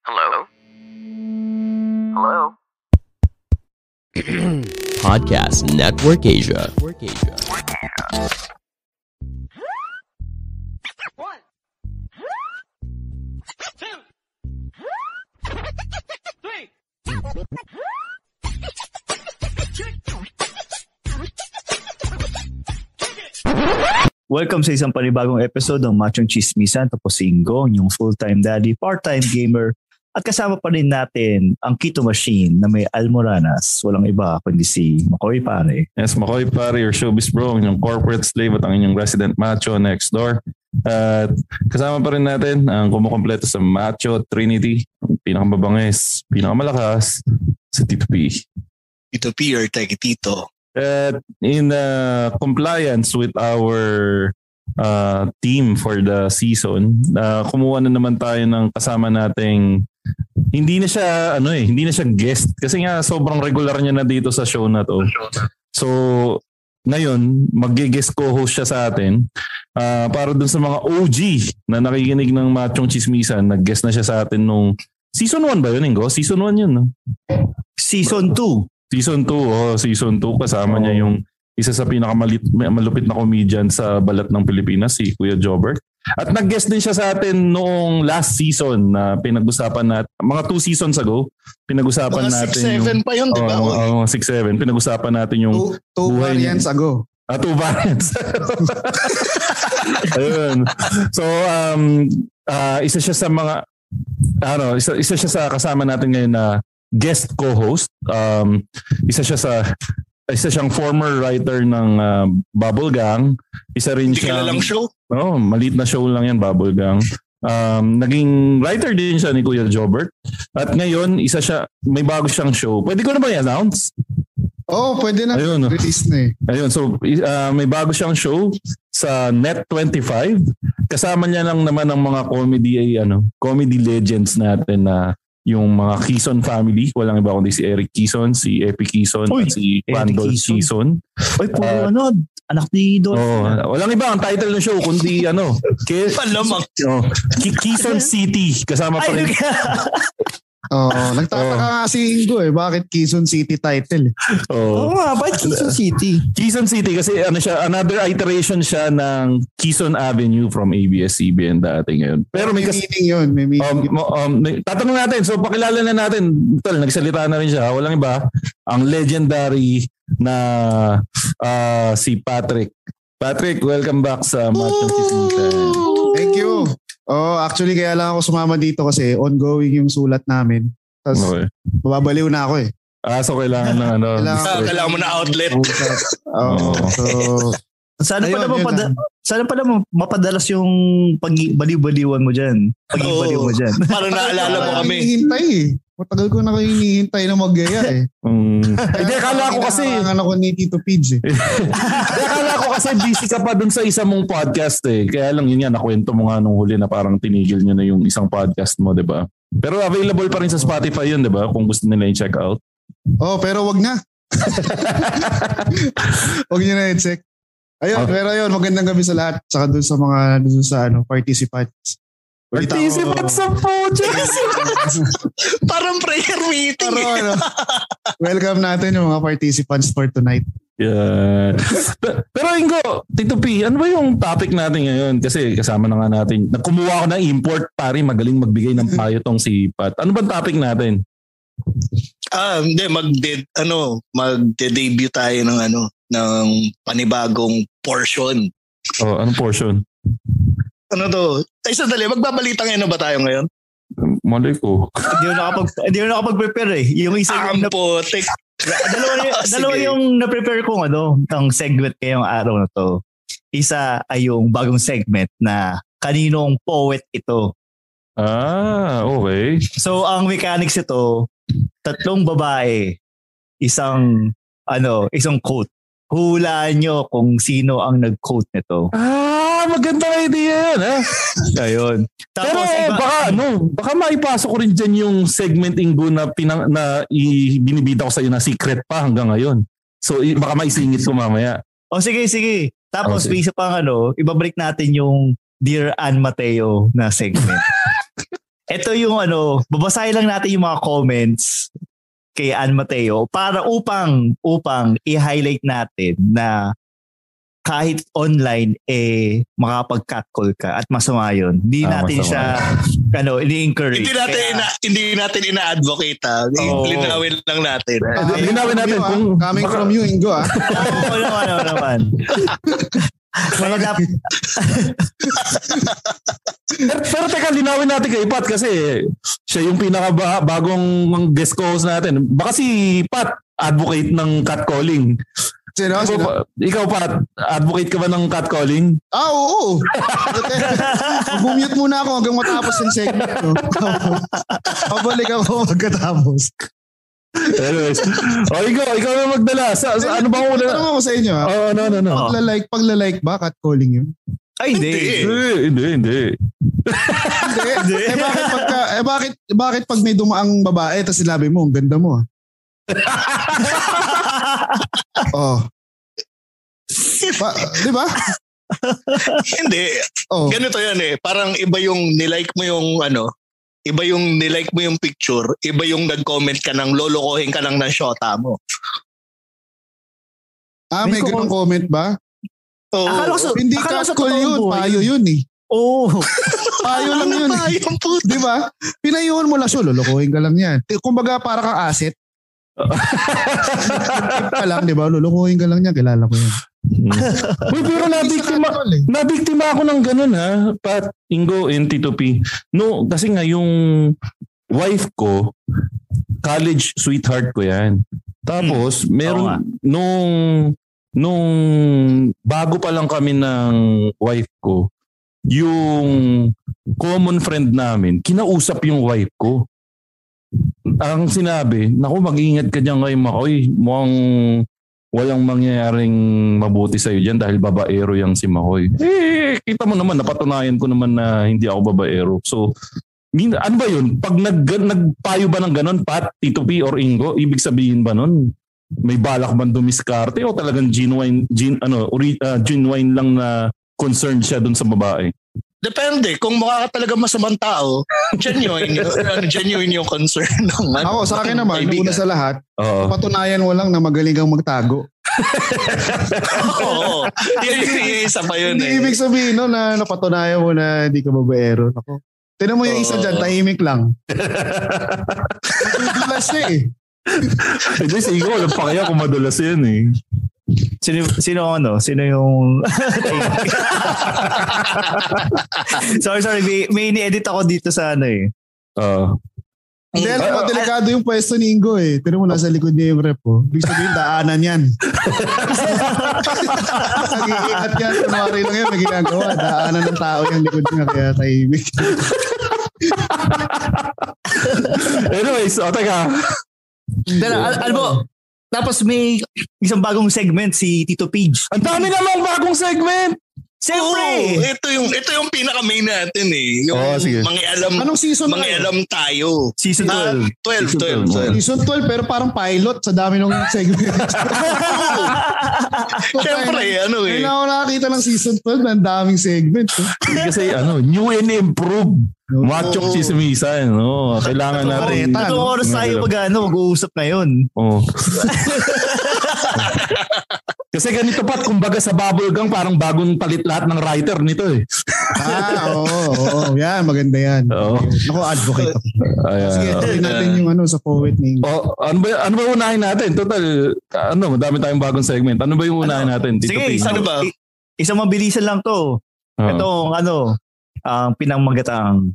Hello? Hello? Podcast Network Asia. Welcome sa isang panibagong episode ng Machong Chismisan. Tapos si Ingo, yung full-time daddy, part-time gamer. At kasama pa rin natin ang Keto Machine na may almoranas. Walang iba kundi si Makoy Pare. Yes, Makoy pare, your showbiz bro, ang inyong corporate slave at ang inyong resident macho next door. At kasama pa rin natin ang kumukompleto sa Macho Trinity, ang pinakamabangis, pinakamalakas, si Tito P. Ito P or Teki Tito. At in uh, compliance with our uh, team for the season, uh, kumuha na naman tayo ng kasama nating hindi na siya ano eh, hindi na siya guest kasi nga sobrang regular niya na dito sa show na to. So ngayon, mag-guest co-host siya sa atin. Ah, para dun sa mga OG na nakikinig ng Machong Chismisan, nag-guest na siya sa atin nung season 1 ba yun, Ingo? Season 1 yun, no? Season 2. Season 2, oh, season 2 kasama niya yung isa sa pinakamalupit na comedian sa balat ng Pilipinas, si Kuya Jobert. At nag-guest din siya sa atin noong last season na pinag-usapan natin, mga two seasons ago, pinag-usapan Mga natin 6-7 pa yun, di ba? Oo, oh, 6-7. Pinag-usapan natin yung Two, two buhay variants ago. Ah, two variants. Ayun. So, um, ah, isa siya sa mga, ano, isa, isa siya sa kasama natin ngayon na guest co-host. Um, isa siya sa, isa siyang former writer ng ah, Bubble Gang. Isa rin Hindi siyang, lang show. oh, maliit na show lang yan, Bubble Gang. Um, naging writer din siya ni Kuya Jobert. At ngayon, isa siya, may bago siyang show. Pwede ko na ba i-announce? Oo, oh, pwede na. Ayun. Release na eh. Ayun, so uh, may bago siyang show sa Net25. Kasama niya lang naman ang mga comedy ay ano, comedy legends natin na yung mga Kison family. Walang iba kundi si Eric Kison, si Epi Kison, Uy, at si Pandol Kison. Kison. Oy, puro Ah. ano, anak ni Don. Oh, walang iba ang title ng show kundi ano, Ke- Palamang. oh, Ki- Quezon City kasama pa rin. Oo, nagtataka nga si Ingo eh. Bakit Quezon City title? eh? Oh. Oo nga, bakit Quezon City? Quezon City kasi ano siya, another iteration siya ng Quezon Avenue from ABS-CBN dati ngayon. Pero may may kas- meaning yun. May meaning Um, yun. mo- um, tatanong natin, so pakilala na natin. Tal, nagsalita na rin siya. Walang iba. Ang legendary na ah, si Patrick. Patrick, welcome back sa Machong Chismisan. Oh, actually kaya lang ako sumama dito kasi ongoing yung sulat namin. Tapos Okay. mababaliw na ako eh. Ah, so kailangan ng ano. Kailangan- Ah, kailangan mo na outlet. Oo. So, Sana Ayun, pala mapada, sana pala ma- mapadalas yung pag baliw-baliwan mo dyan. Pag-baliw mo Oo. dyan. Para naalala mo kami. Hinihintay eh. Matagal ko na kayo hinihintay na magyaya eh. Mm. Hindi, akala ko kasi, Ang ako ni Tito Pids eh. kasi busy ka pa dun sa isa mong podcast eh. Kaya lang yun yan, nakwento mo nga nung huli na parang tinigil nyo na yung isang podcast mo, di ba? Pero available pa rin sa Spotify yun, di ba? Kung gusto nila i-check out. Oh, pero wag na. wag niyo na i-check. Ayun, Oh. pero yun, magandang gabi sa lahat. Saka dun sa mga dun sa ano, participants. Balita ko- Participant sa podcast! Parang prayer meeting. Pero eh. ano, welcome natin yung mga participants for tonight. Yeah. Pe- Pero Ingo, Tito P, ano ba yung topic natin ngayon? Kasi kasama na nga natin. Nagkumuha ako ng import, pare, magaling magbigay ng payo tong si Pat. Ano bang topic natin? Ah, hindi mag ano, mag-debut tayo ng ano, ng panibagong portion. Oh, anong portion? Ano to? Ay, sandali, magbabalitang ano ba tayo ngayon? Malay ko. Hindi ko nakapag hindi ko nakapag-prepare eh. Yung isa yung na, Dalawa, yung- Sige. dalawa yung na-prepare kong ano, ng segment kayong araw na to. Isa ay yung bagong segment na kaninong poet ito. Ah, okay. So ang mechanics ito, tatlong babae, isang ano, isang quote. Hulaan nyo kung sino ang nag-quote nito. Ah, magandang idea yan. Ah. Ayun. Pero Tapos iba, baka ano, baka maipasok ko rin dyan yung segment Ingo na, pinang, na i, binibida ko sa iyo na secret pa hanggang ngayon. So i- baka maisingit ko mamaya. oh sige, sige. Tapos Okay. may isa pang ano, ibabalik natin yung Dear Ann Mateo na segment. Ito yung ano, babasahin lang natin yung mga comments kay Ann Mateo para upang upang i-highlight natin na kahit online eh makapag-catcall ka at masama yun. Hindi Ah, natin masama. siya ano, ini-encourage. Hindi natin Kaya- ina, hindi natin ina-advocate ha. Oo. Linawin lang natin. Coming Linawin from natin you, ah. kung- Coming baka- from you, Ingo ah. Oo naman, oo naman. Kaya dapat, Pero, pero teka, linawin natin kay Pat kasi siya yung pinaka-bagong guest co-host natin. Baka si Pat, advocate ng catcalling. Sino? Ikaw, Sino? pa- ikaw Pat, advocate ka ba ng catcalling? Ah, oo. Bumute muna ako hanggang matapos yung segment ko. Pabalik ako pagkatapos. Anyways. o ikaw, ikaw na magdala. Sa, sa, ano ba ang Tanong una? ako sa inyo ah. Oh, no, no, no. Oh. Pagla-like, pagla-like ba, catcalling yun? ay hindi. Hindi, hindi, hindi. Hindi. eh bakit pagka, eh bakit, bakit pag may dumaang babae tapos sinabi mo, ang ganda mo ah. oh. Ba, di ba? Hindi. Oh. Ganito yan eh. Parang iba yung nilike mo yung ano, iba yung nilike mo yung picture, iba yung nag-comment ka ng lolokohin ka lang ng shota mo. Ah, may May ganung comment ba? So, Akala ko sa, Hindi akala ko sa yun, buhay payo yun eh. Oo. Payo lang yun eh. yung puto. Di ba? Pinayuhan mo lang siya, lulukuhin ka lang yan. Kumbaga para kang asset. Ka lang, di ba? Lulukuhin ka lang yan, kilala ko yan. Uy, pero nabiktima, eh. nabiktima ako ng ganun ha, Pat, Ingo, and Tito P. No, kasi nga yung wife ko, college sweetheart ko yan. Tapos, Oo nga. meron, nung, nung bago pa lang kami ng wife ko, yung common friend namin, kinausap yung wife ko. Ang sinabi, naku, mag-ingat ka dyan kay Makoy. Mukhang walang mangyayaring mabuti sa'yo dyan dahil babaero yang si Makoy. Eh, kita mo naman, napatunayan ko naman na hindi ako babaero. So, min, ano ba yun? Pag nag, nagpayo ba ng ganon, Pat, Tito P, or Ingo, ibig sabihin ba nun? May balak man dumiskarte o talagang genuine, gen, ano, ori, ah, genuine lang na concerned siya dun sa babae? Depende. Kung mukha ka talaga masamang tao, genuine, yung- ano, genuine yung concern ng ano, Ako, sa akin naman, kaibigan. una sa lahat, Oo. patunayan mo lang na magaling kang magtago. Oo. Yun yung isa pa yun Hindi eh. ibig sabihin no, na napatunayan mo na hindi ka babaero. Ako. Tinan mo yung isa Oo. dyan, tahimik lang. Madudulas siya eh. Hindi, si Ingo, walang pakaya kung madulas yan eh. Sino, sino ano? Sino yung... sorry, sorry. May, may ini-edit ako dito sa ano eh. Oo. Hindi, alam mo, delikado yung pwesto ni Ingo eh. Tinan mo, nasa likod niya yung rep oh. Ibig sabihin, daanan yan. Nag-iingat yan. Kunwari lang yan, may ginagawa. Daanan ng tao yung likod niya, kaya tahimik. Anyways, o teka. Pero, al- alam mo, tapos may isang bagong segment si Tito Page. Ang dami namang bagong segment! Siyempre! Oo, ito yung ito yung pinaka main natin eh. Yung Oo, sige. mangialam Anong season na mangialam tayo. Season Ah, 12. 12, 12, 12. Season 12, pero parang pilot sa dami ng segment. Siyempre, ano eh. Ngayon ako nakakita ng season 12 na ang daming segment. oh. Kasi ano, new and improved. Oo. Machong chismisan. No? Kailangan natin. Kareta, Tatlong no? oras tayo mag, ano, mag-uusap ngayon. Oh. Kasi ganito pat, kumbaga sa bubble gang, parang bagong palit lahat ng writer nito eh. Ah, oo, oo, oo. Yan, maganda yan. Oo. Ako, advocate ako. Ayan. Sige, tuloy natin yung ano sa poet ni Oh, ano ba ano ba unahin natin? Total ano, madami tayong bagong segment. Ano ba yung unahin natin? Tito Sige, isang, Ano ba? i- isang mabilisan lang to. Oh. Itong ano, ang pinangmagatang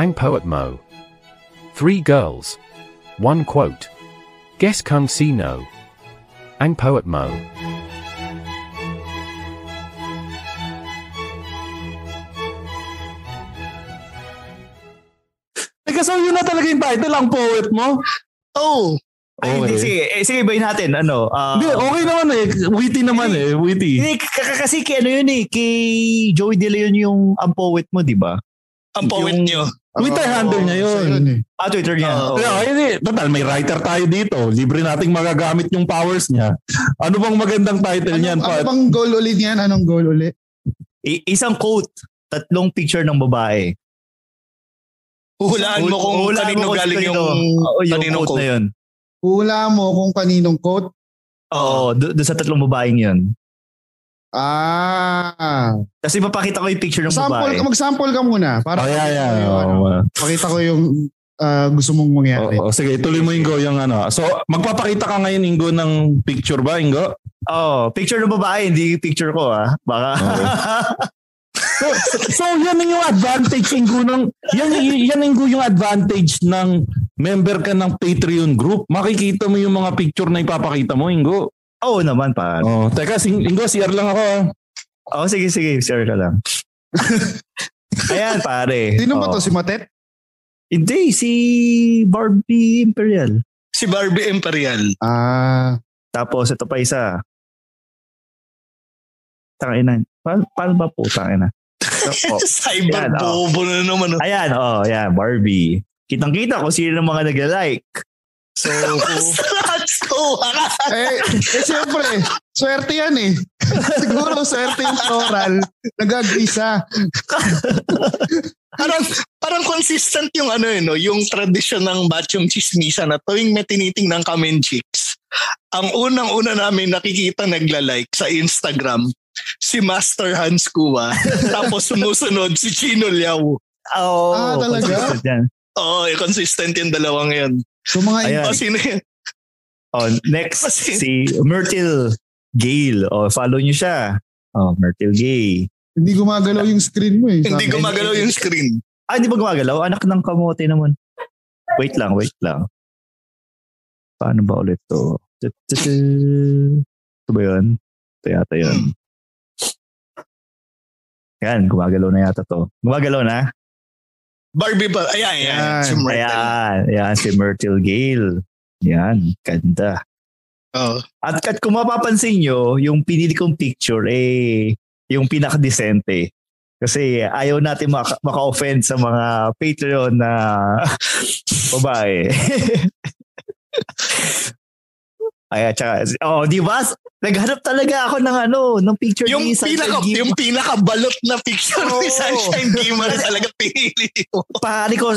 Ang Poet Mo. Three girls. One quote. Guess Kung Sino. Ang Poet Mo. Teka, so yun na talaga yung title, ang poet mo? Oh, Ay, hindi, Okay. sige, eh, sige, ibayin natin. Ano? ah, Hindi, okay naman eh. Witty naman eh. Witty. Hindi, k- k- kasi kay ano yun eh, kay Joey De Leon yung ang poet mo, di ba? Ang poet Yung- nyo. Twitter Oo, handle niya yun. sa eh. Ah, Twitter niya. Oo. Kaya ayun eh, total may writer tayo dito. Libre nating magagamit yung powers niya. Ano bang magandang title Ano, niyan, ano Pat? bang goal ulit niyan? Anong goal ulit? I- isang quote, tatlong picture ng babae. Hulaan mo kung Hulaan kanino mo galing yung, Oo, yung kaninong quote, quote. na yun. Hula mo kung kaninong quote. Oo, do- doon sa tatlong babaeng yun. Ah. Kasi papakita ko yung picture ng Sample, babae. mag-sample ka muna. Para Oh, yeah, yeah. Yung, ano, Oh, Pakita ko yung ah, gusto mong mangyari. oh, oh, sige, ituloy mo Ingo yung ano. So, magpapakita ka ngayon Ingo ng picture ba, Ingo? Oh, picture ng babae, hindi picture ko ah. Baka. So, so yan yung advantage Ingo ng yan yan Ingo yung advantage ng member ka ng Patreon group. Makikita mo yung mga picture na ipapakita mo, Ingo. Oo naman pa. Oh, teka, sing, Ingo, CR lang ako. ah. Oh, sige, sige. Share ka lang. Ayan, pare. Sino ba Oh. to? Si Matet? Hindi, si Barbie Imperial. Si Barbie Imperial. Ah. Tapos, ito pa isa. Tangina. Paano, paano ba po, tangina? Oh, Cyber Yan, oh. bobo na naman. oh. Ayan, oh, yan, Barbie. Kitang-kita kung sino ng mga nag-like. So, That's so Eh, eh siyempre, swerte yan eh. Siguro swerte yung floral. Nag-agree-sa. parang parang consistent yung ano yun, no? yung tradisyon ng Batchong Chismisa na tuwing may tinitingnan kami chicks. Ang unang-una namin nakikita nagla-like sa Instagram si Master Hans Kua tapos sumusunod si Chino Liao. oh, Ah, talaga? Oo, oh, consistent yung dalawang yan. So mga Ayan. O sino yun? Oh, next, si Myrtle Gale. Oh, follow niyo siya. Oh, Myrtle Gay. hindi gumagalaw yung screen mo eh. Hindi gumagalaw yung screen. Ah, hindi ba gumagalaw? Anak ng kamote naman. Wait lang, wait lang. Paano ba ulit to? Ito ba yun? Ito yata yun. Yan, gumagalaw na yata to. Gumagalaw na? Barbie ba? Ayan, ayan. Ayan. Si Myrtle. Ayan, ayan, si Myrtle Gale. Yan, ganda. Oo. At, at kung mapapansin nyo, yung pinili kong picture, eh, yung pinaka-decente. Kasi ayaw natin maka- maka-offend sa mga Patreon na babae. Ay, at saka, oh, di ba? Naghanap talaga ako ng ano, ng picture Yung ni Sunshine pinaka Gim- yung pinaka balot na picture ni Oo. Sunshine Gamer talaga pinili mo. pare ko,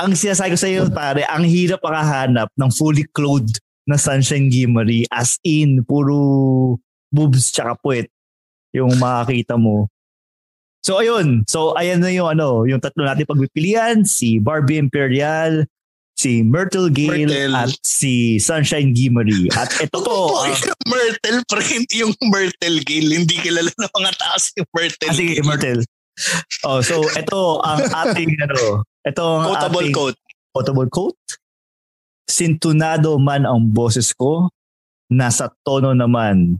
ang sinasabi ko sa iyo, pare, ang hirap makahanap ng fully clothed na Sunshine Gimmery as in, puro boobs tsaka puwet yung makakita mo. So ayun, so ayan na yung ano, yung tatlo natin pagpipilian, si Barbie Imperial, si Myrtle Gale, Myrtle. at si Sunshine Gimmery. At ito to, Oh, ah, Myrtle, pero hindi yung Myrtle Gale. Hindi kilala ng mga tao si Myrtle ah, sige. Myrtle. Oh, so ito ang ating ano, ito ang Quotable ating quote. quotable quote. Sintunado man ang boses ko, nasa tono naman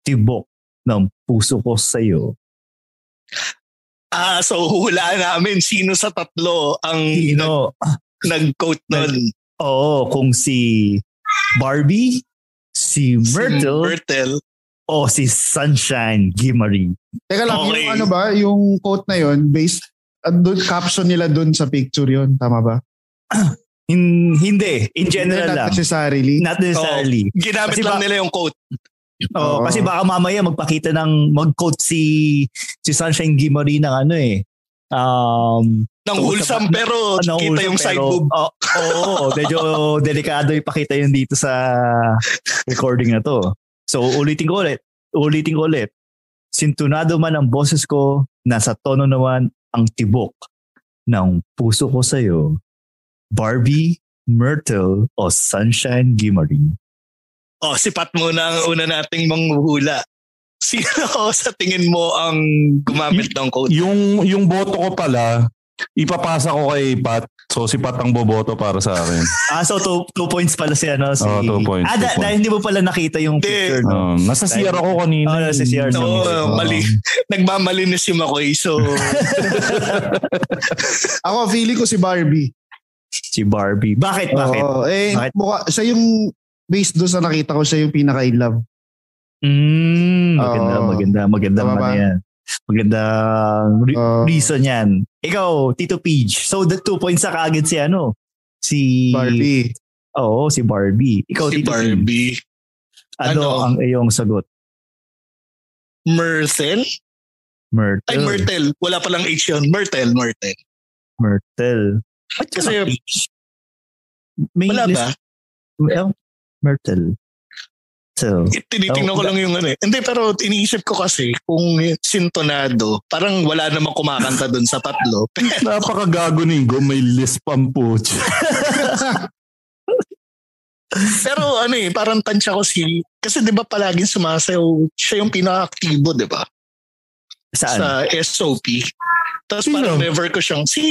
tibok ng puso ko sa iyo. Ah, so hulaan namin sino sa tatlo ang Sino? nag-quote nun. Oo, kung si Barbie, si Myrtle, Si Myrtle. o si Sunshine Gimmery. Teka lang, Okay. yung ano ba, yung quote na yon based, dun, caption nila dun sa picture yon tama ba? Hin- hindi, in general Not lang. necessarily. Not necessarily. Ginamit Kasi lang ba- nila yung quote. Oo, Oo. kasi baka mamaya magpakita ng mag-quote si si Sunshine Gimmery ng ano eh. Um, Nang So, wholesome sa- pero ano, kita yung side boob. Oo, oo, medyo delikado ipakita yun dito sa recording na to. So ulitin ko ulit. Ulitin ko ulit. Sintunado man ang boses ko, nasa tono naman ang tibok ng puso ko sa'yo. Barbie, Myrtle, o Sunshine Gimmery. Oh, sipat muna ang una nating manghuhula. Sino sa tingin mo ang gumamit ng quote? Yung yung boto ko pala, ipapasa ko kay Pat So si Pat ang boboto para sa akin. Ah, so two, two points pala si ano. Si... Oo, two points, Ah, two da- points. dahil hindi mo pala nakita yung picture. No? Um, nasa CR ako kanina. Oh, nasa CR. So, Oo. mali. Nagmamali na si Makoy. So, Ako, feeling ko si Barbie. Si Barbie. Bakit? Bakit? Oo, eh, Bakit? mukha, siya yung based doon sa nakita ko, siya yung pinaka-in love. Mm, maganda, Oo. maganda, maganda Tama man yan. Maganda re- Oo. reason yan. Ikaw, Tito Peach. So, the two points sa kaagad si ano? Si... Barbie. Oo, si Barbie. Ikaw, si Tito Peach. Barbie. Ano, Ano? ang iyong sagot? Myrtle? Myrtle. Ay, Myrtle. Wala palang H yun. Myrtle, Myrtle. Myrtle. Ba't ka Kasi- na Peach? May Wala list- ba? Well, Myrtle. So, Tinitingnan ko Oh, lang yung ano eh. Hindi, pero iniisip ko kasi kung sintonado, parang wala namang kumakanta doon sa tatlo. Napakagago ningo. May lisp ang poach. pero ano eh, parang tansya ko si... Kasi di ba palaging sumasayaw, siya yung pinaka-aktibo, di ba? saan? Sa SOP. Tapos Sino? parang never ko siyang, si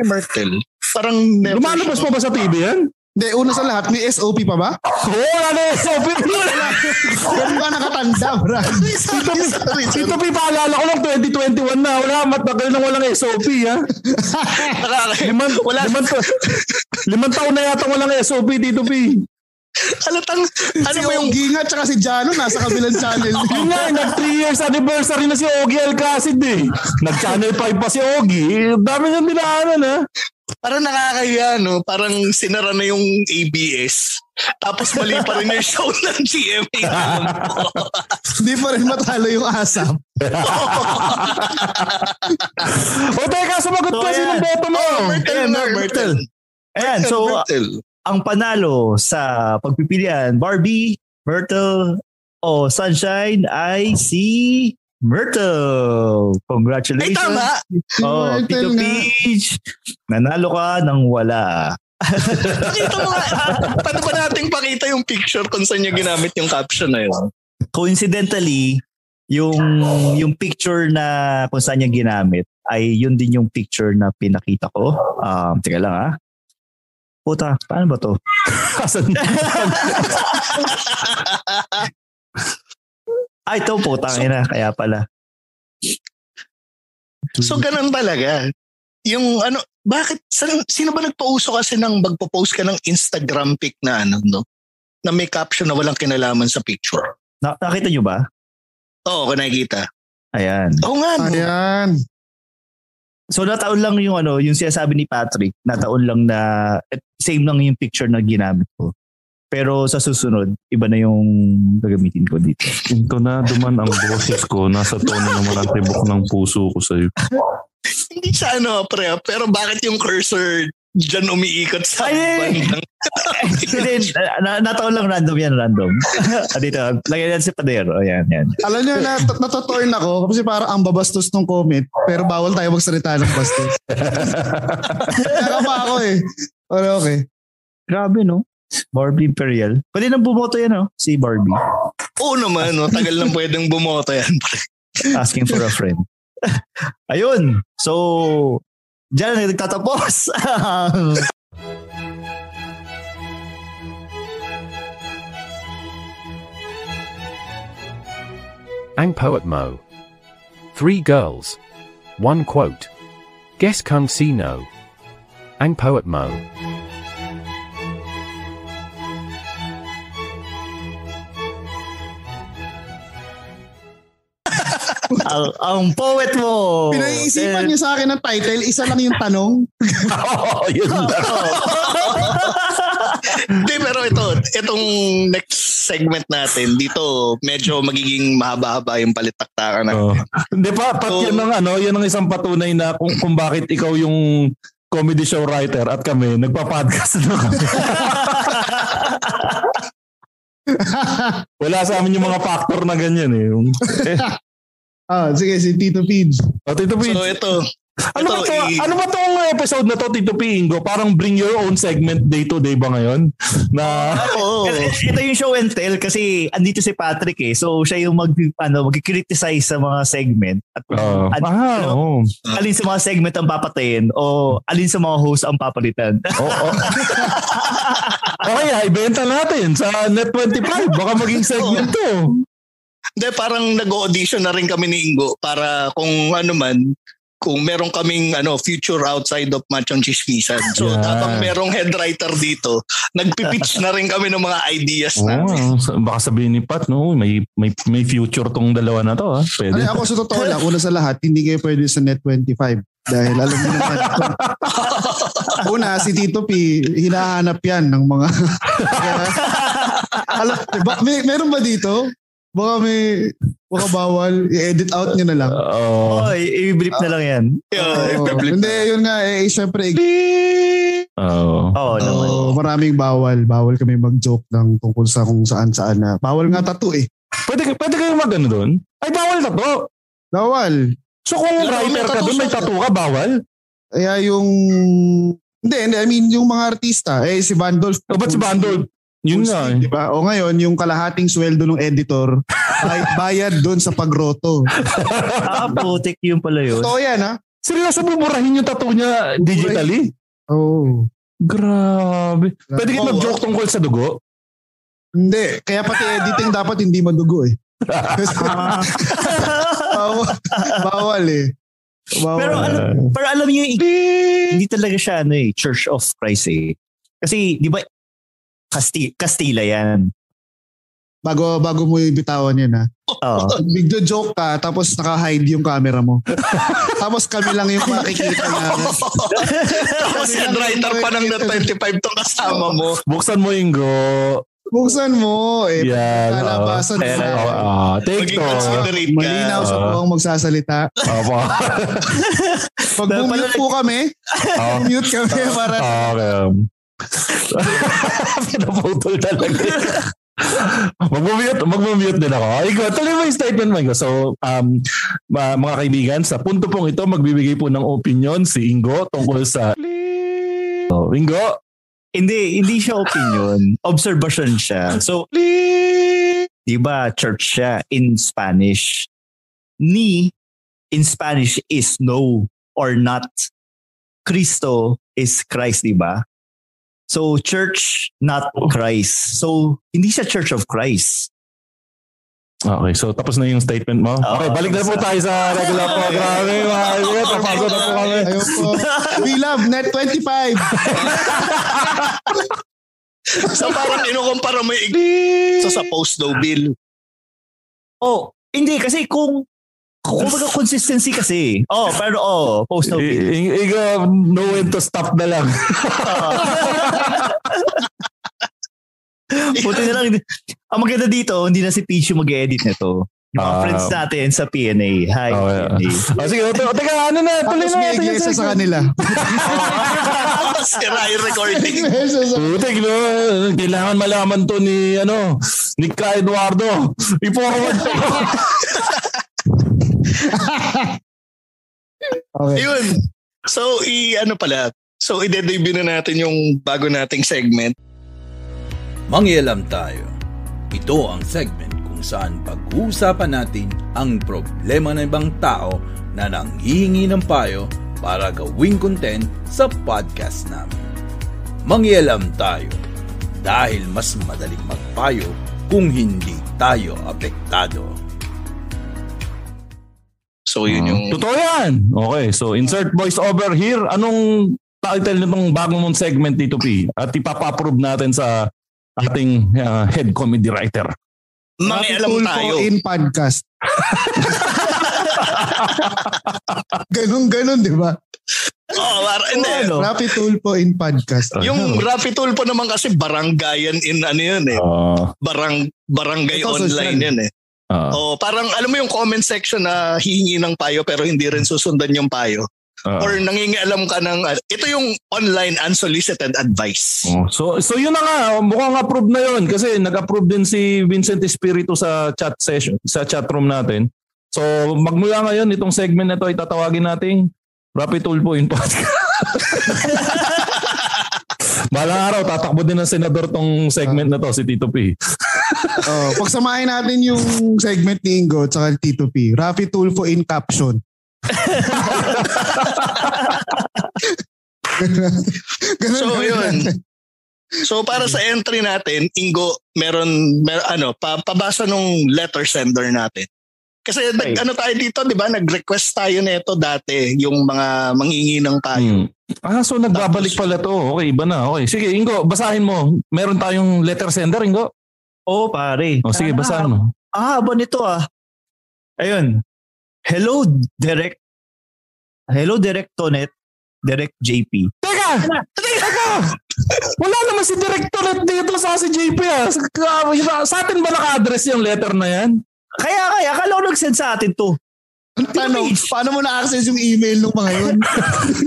Myrtle. Parang never Lumalabas pa ba sa TV yan? Hindi, una sa lahat, may SOP pa ba? Oo, oh, ano yung SOP? Ganun ka nakatanda, bro. Tito P, Tito P, paalala ko lang 2021 na. Wala, matagal nang walang SOP, ha? Liman, Wala. liman, liman taon na yata walang SOP, Tito P. Halatang, ano si ba yung Ogie nga tsaka si Jano nasa kabilang channel. Yun nga, eh, nag 3 years anniversary na si Ogie Alcacid eh. Nag Channel 5 pa si Ogie. Dami niyang dinaanan ha. Parang nakakahiya, no? Parang sinara na yung ABS. Tapos mali pa rin yung show ng GMA. Hindi pa rin matalo yung asap. O teka, sumagot So, ka. ayan. Sinong boto mo? Myrtle, Ayan, na, Myrtle. Myrtle. Ayan, so Myrtle. ang panalo sa pagpipilian, Barbie, Myrtle, o Sunshine ay si Myrtle. Ay, Congratulations. tama. Oh, Myrtle Tito nga. Peach, nanalo ka ng wala. Pakita mo nga. Paano ba nating pakita yung picture kung saan niya ginamit yung caption na yun? Coincidentally, yung yung picture na kung saan niya ginamit ay yun din yung picture na pinakita ko. Um, teka lang ah. Puta, paano ba to? Ay, ito putang ina, kaya pala. So, ganun talaga. Yung ano, bakit, san, sino ba nagpauso kasi ng magpo-post ka ng Instagram pic na ano, no? Na may caption na walang kinalaman sa picture. Na, nakita niyo ba? Oo, kung nakikita. Ayan. Oo nga, no? Ayan. So nataon lang yung ano, yung sinasabi ni Patrick, nataon lang na eh, same lang yung picture na ginamit ko. Pero sa susunod, iba na yung gagamitin ko dito. Ito na duman ang boses ko. Nasa tono naman ang tibok ng puso ko sa'yo. Hindi siya ano, pre, pero bakit yung cursor dyan umiikot sa Ay! bandang Hindi, na, nataon lang random yan, random. Ah, dito, lagyan yan si Padero. Ayan, yan. Alam niyo, na, natotorn ako kasi parang ang babastos ng comment pero bawal tayo magsalita ng bastos. Kaya pa ako eh. Pero okay. Grabe, no? Barbie Imperial. Pwede nang bumoto yan, no? Si Barbie. Oo naman, no? tagal lang pwedeng bumoto yan. pre. Asking for a friend. Ayun. So, dyan na nagtatapos ang Ang Poet Mo. Three girls. One quote. Guess Kung Sino. Ang Poet Mo. Ang, ang poet mo. Pinaiisipan niyo sa akin ng title, isa lang yung tanong. Oo, yun na. Hindi, pero ito, itong next segment natin, dito medyo magiging mahaba-haba yung palitaktakan na. Oh. Hindi pa, pat So- yun ang ano, yun ang isang patunay na kung, kung bakit ikaw yung comedy show writer at kami, nagpa-podcast na kami. Wala sa amin yung mga factor na ganyan eh. Eh Ah, sige, si Tito Pidge. oh, Tito Pete, So ito, Ano ba, Ito, to, i- ano ba tong episode na to, Tito Pingo? Parang bring your own segment day-to-day ba ngayon? Na, Oo. Kasi Ito yung show and tell kasi andito si Patrick eh. So siya yung mag ano mag-criticize sa mga segment at uh, at- ah, ano, oh. alin sa mga segment ang papatayin o alin sa mga host ang papalitan. Oh, oh. okay, ah, ibenta natin sa Net25. Baka maging segment to. Hindi, parang nag-audition na rin kami ni Ingo para kung ano man, kung meron kaming ano future outside of Machong Chismisan. So Yeah. habang merong head writer dito, nagpipitch na rin kami ng mga ideas. Oh, baka sabihin ni Pat, no, may, may, may future tong dalawa na to. Ha? Pwede. Ano, ako sa totoo lang, una sa lahat, hindi kayo pwede sa Net25. Dahil alam niyo naman. una, si Tito P, hinahanap yan ng mga... alam, ba, may, meron ba dito? Baka may, baka bawal, i-edit out nyo na lang. Oo. Oh, i-brief na lang yan. Yeah, i-public hindi, yun nga, eh, syempre, Oo. Oo naman. Maraming bawal. Bawal kami mag-joke ng tungkol sa kung saan-saan na. Bawal nga tattoo eh. Pwede, pwede kayo mag ano doon? Ay, bawal na to. Bawal. So kung may writer ka tattoo doon, may tattoo ka, bawal? Kaya yung... Hindi, hindi. I mean, yung mga artista. Eh, si Vandolph. O ba't si Bandol? Yun nga. Di ba? O ngayon, yung kalahating sweldo ng editor, ay bayad doon sa pagroto. Ah, putik yun pala yun. Totoo yan, ha? Seryoso, buburahin yung tattoo niya digitally? Oo. Grabe. Pwede kayo mag-joke tungkol sa dugo? Hindi. Kaya pati editing dapat hindi madugo eh. Bawal, bawal eh. Bawal. Pero alam, pero alam niyo, hindi talaga siya ano eh, Church of Christ eh. Kasi, di ba, Casti- Castilla yan. bago, bago mo ibitawan yan ha. Oo. Bigdo joke ka, tapos naka-hide yung camera mo. tapos kami lang yung makikita na. Tapos head writer pa ng Net 25 to kasama mo. Buksan mo yung go. Buksan mo. Eh, Yan. Kalabasan mo. Oo, oo. take to. Malinaw sa Ah. buong magsasalita. Opo. Pag Pero mute pala- po kami, Oo. mute kami para Okay. Pinaputol talaga. Mag-mute, mag-mute din ako. Igo, tuloy mo yung statement mo. So, um, mga kaibigan, sa punto pong ito, magbibigay po ng opinion si Ingo tungkol sa... So, Ingo, Hindi, hindi siya opinion. Observation siya. So, di ba, church siya in Spanish. Ni in Spanish is no or not. Cristo is Christ, di ba? So, church, not Christ. So, hindi siya church of Christ. Okay, so tapos na yung statement mo. Oo. Okay, balik na po tayo sa regular program. Mga kaibigan, papagod na po kami. Ayun po. We love Net 25. So parang inukumpara mo yung so, sa post daw bill. Oh, hindi kasi kung kumbaga consistency kasi. Oh, pero oh, post no I- I- Igo, know when to stop na lang. Buti na lang. Ang maganda dito, hindi na si Peach yung mag-edit nito. Yung mga Ah. friends natin sa PNA. Hi, Okay. PNA. Oh, sige, o, o, teka, ano na, tuloy Tapos na. may natin yung iglesia sa kanila. Sira yung recording. Putik, no? Kailangan malaman to ni, ano, ni Ka Eduardo. I-forward to. Okay. Yun. So, i ano pala. So, i-debut na natin yung bago nating segment. Mangyalam tayo. Ito ang segment kung saan pag-uusapan natin ang problema ng ibang tao na nanghihingi ng payo para gawing content sa podcast namin. Mangyalam tayo dahil mas madaling magpayo kung hindi tayo apektado. So, yun yung... Totoo yan. Okay, so insert voice over here. Anong title nitong bagong mong segment dito, P? At ipapa-approve natin sa ating uh, head comedy writer. Mangialam tayo. in podcast. ganon, ganon, di ba? Oo, para, hindi. Ano? Rapi Tulpo in podcast. Yung Rapi Tulpo naman kasi barangayan in ano yun eh. Uh, Barang, barangay Ito, online social. yan eh. Uh, O parang alam mo yung comment section na hihingi ng payo pero hindi rin susundan yung payo. uh, Or nangingialam ka ng, uh, ito yung online unsolicited advice. Oh, so so yun na nga, mukhang approve na yun kasi nag-approve din si Vincent Espiritu sa chat session, sa chat room natin. So magmula ngayon itong segment na to ay tatawagin nating Rapid Tulpo in podcast. Balang araw, tatakbo din ng senador tong segment na to, si Tito P. Oh, pagsamahin natin yung segment ni Ingo at saka ni Tito P. Rafi Tulfo in caption. Ganun So, gawin yun. So para sa entry natin, Ingo, meron, mer ano, pa, pabasa nung letter sender natin. Kasi nag, ano tayo dito, di ba? Nag-request tayo nito dati, yung mga mangingi ng tayo. Hmm. Ah, so nagbabalik pala to. Okay, iba na. Okay. Sige, Ingo, basahin mo. Meron tayong letter sender, Ingo. Oo, pare. O sige, Ah, basahin mo. Ah, haba nito ah. Ayun. Hello, Direct. Hello, Direct Tonet. Direct JP. Teka! Teka! Wala naman si Directorate dito sa si JP ah. Sa, sa atin ba naka-address yung letter na yan? Kaya, kaya, akala ko nag-send sa atin to. Ang tanong, paano mo na-access yung email nung mga yun?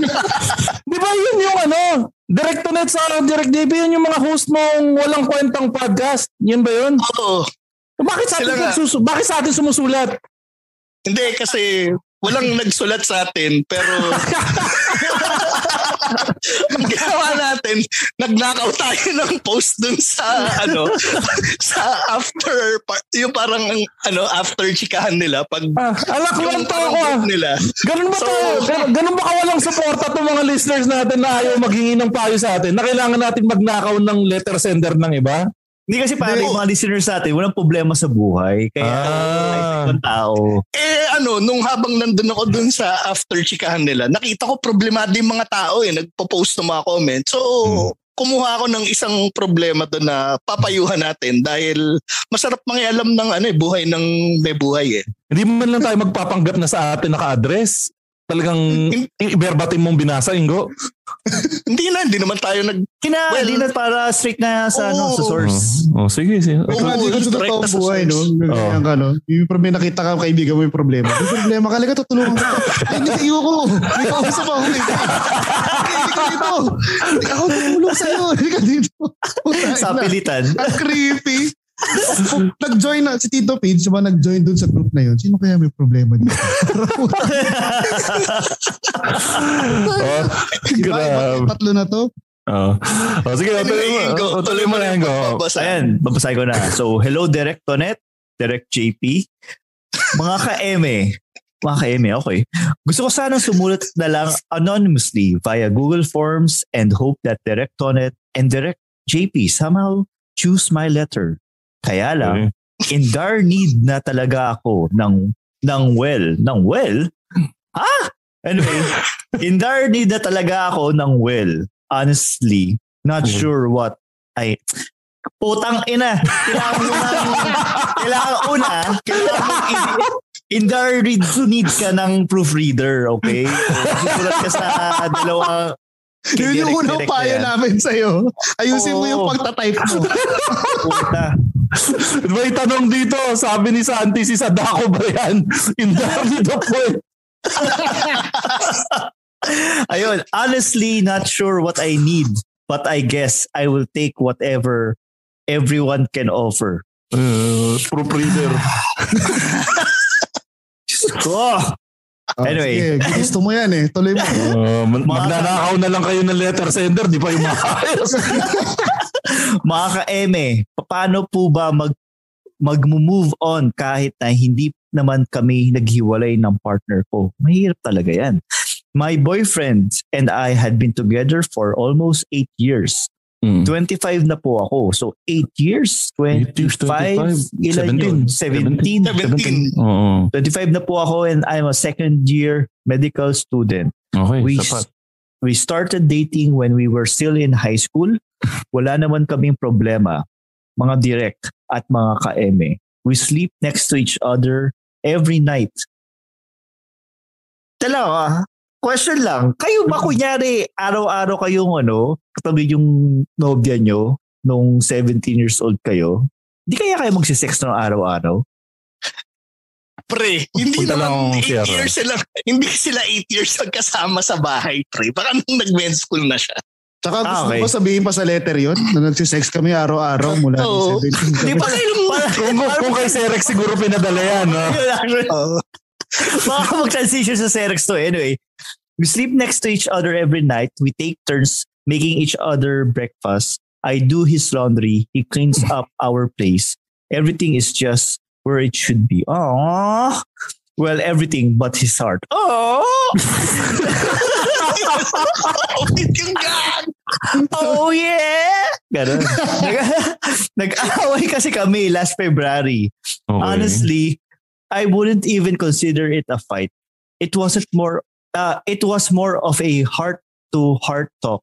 Di ba yun yung ano? Directonet sa Direct JP, yun yung mga host mong walang kwentang podcast. Yun ba yun? Oo. Bakit sa atin, susu- bakit sa atin sumusulat? Hindi, kasi walang nagsulat sa atin, pero ang ginawa natin, nagnakaw tayo ng post dun sa ano sa after yung parang ano after chikahan nila pag Ah, alak lang to ako nila. Ganun ba So- to? Ganun, ganun ba kawalang suporta to mga listeners natin na ayaw maghingi ng payo sa atin? Na kailangan natin magnakaw ng letter sender ng iba? Hindi kasi pare, yung mga listeners natin, walang problema sa buhay. Kaya, Ah. ah. tao. Eh ano, nung habang nandun ako dun sa after chikahan nila, nakita ko problemado yung mga tao eh, nagpo-post ng mga comments. So, Hmm. kumuha ako ng isang problema doon na papayuhan natin dahil masarap mangialam ng ano eh, buhay ng may buhay eh. Hindi man lang tayo magpapanggap na sa atin naka-address. Talagang i-verbatim mong binasa, Ingo. Hindi na, hindi naman tayo nag... Kina, Well, hindi na para straight na sa, ano, sa source. Oh, oh, sige, sige. Oo. Imagine ka sa direct totoong na sa buhay, no? Ganyan ka, no? Yung problema, nakita ka, kaibigan mo yung problema. Yung problema, kalaga tutulungan ka. Ay, Hindi, iyo ko. May kausap ako. Hindi Hindi ka dito. Hindi ako tutulong sa'yo. Hindi ka dito. Sa pilitan. Ang creepy. nag-join na, si Tito Page, ba nag-join dun sa group na yun? Sino kaya may problema dito? Oh, grabe. Tatlo na to. Oh. Oh, sige, tuloy mo. Oh, tuloy mo na, Ingo. Babasa. Ayan, babasahin ko na. So, hello Direct Tonet, Direct JP. Mga ka-eme. Mga ka-eme, okay. Gusto ko sana sumulat na lang anonymously via Google Forms and hope that Direct Tonet and Direct JP somehow choose my letter. Kaya lang, in dire need na talaga ako ng ng well, ng well. Ha? Anyway, in dire need na talaga ako ng well. Honestly, not Mm. sure what I Putang ina. Kailangan mo na, kailangan una, kailangan mo in dire need to need ka ng proofreader, okay? Susulat ka sa dalawa Yun yung unang payo namin sa'yo. Ayusin mo yung pagtatype mo. Puta. May tanong dito, sabi ni Santi, si Sadako ba yan? In the point. Ayun, honestly, not sure what I need, but I guess I will take whatever everyone can offer. Uh, proofreader. Oh, Oh, Anyway. Sige, gusto mo yan eh. Tuloy mo. Uh, mag- magnanakaw na lang kayo ng letter sender, di pa yung maayos. mga ka-eme, paano po ba mag mag-move on kahit na hindi naman kami naghiwalay ng partner ko? Mahirap talaga yan. My boyfriend and I had been together for almost 8 years. Hmm. 25 na po ako. So 8 years, 8 years, 25, 25, ilan yun? 17. 17. Oo. 25 na po ako and I'm a second year medical student. Okay, We, sapat. we started dating when we were still in high school. Wala naman kaming problema. Mga direct at mga ka-eme. We sleep next to each other every night. Talaga, question lang. Kayo ba kunyari, araw-araw kayong ano, katabi yung nobya nyo nung 17 years old kayo? Di kaya kayo magsisex ng araw-araw? Pre, hindi Punta naman akong 8 CR. years sila, hindi sila 8 years magkasama sa bahay, pre. Baka nung nag-med school na siya. Tsaka gusto Ah, okay. mo ba sabihin pa sa letter yon na nagsisex kami araw-araw mula ng 17 Di kami. ba kayo Kung, kung kay Serex siguro pinadala yan, no? Baka mag-transition sa Serex to. Anyway, We sleep next to each other every night. We take turns making each other breakfast. I do his laundry. He cleans up our place. Everything is just where it should be. Aww. Well, everything but his heart. Oh! oh yeah! Ganun. Nag- Nag-away kasi kami last February. Okay. Honestly, I wouldn't even consider it a fight. It wasn't more uh, it was more of a heart to heart talk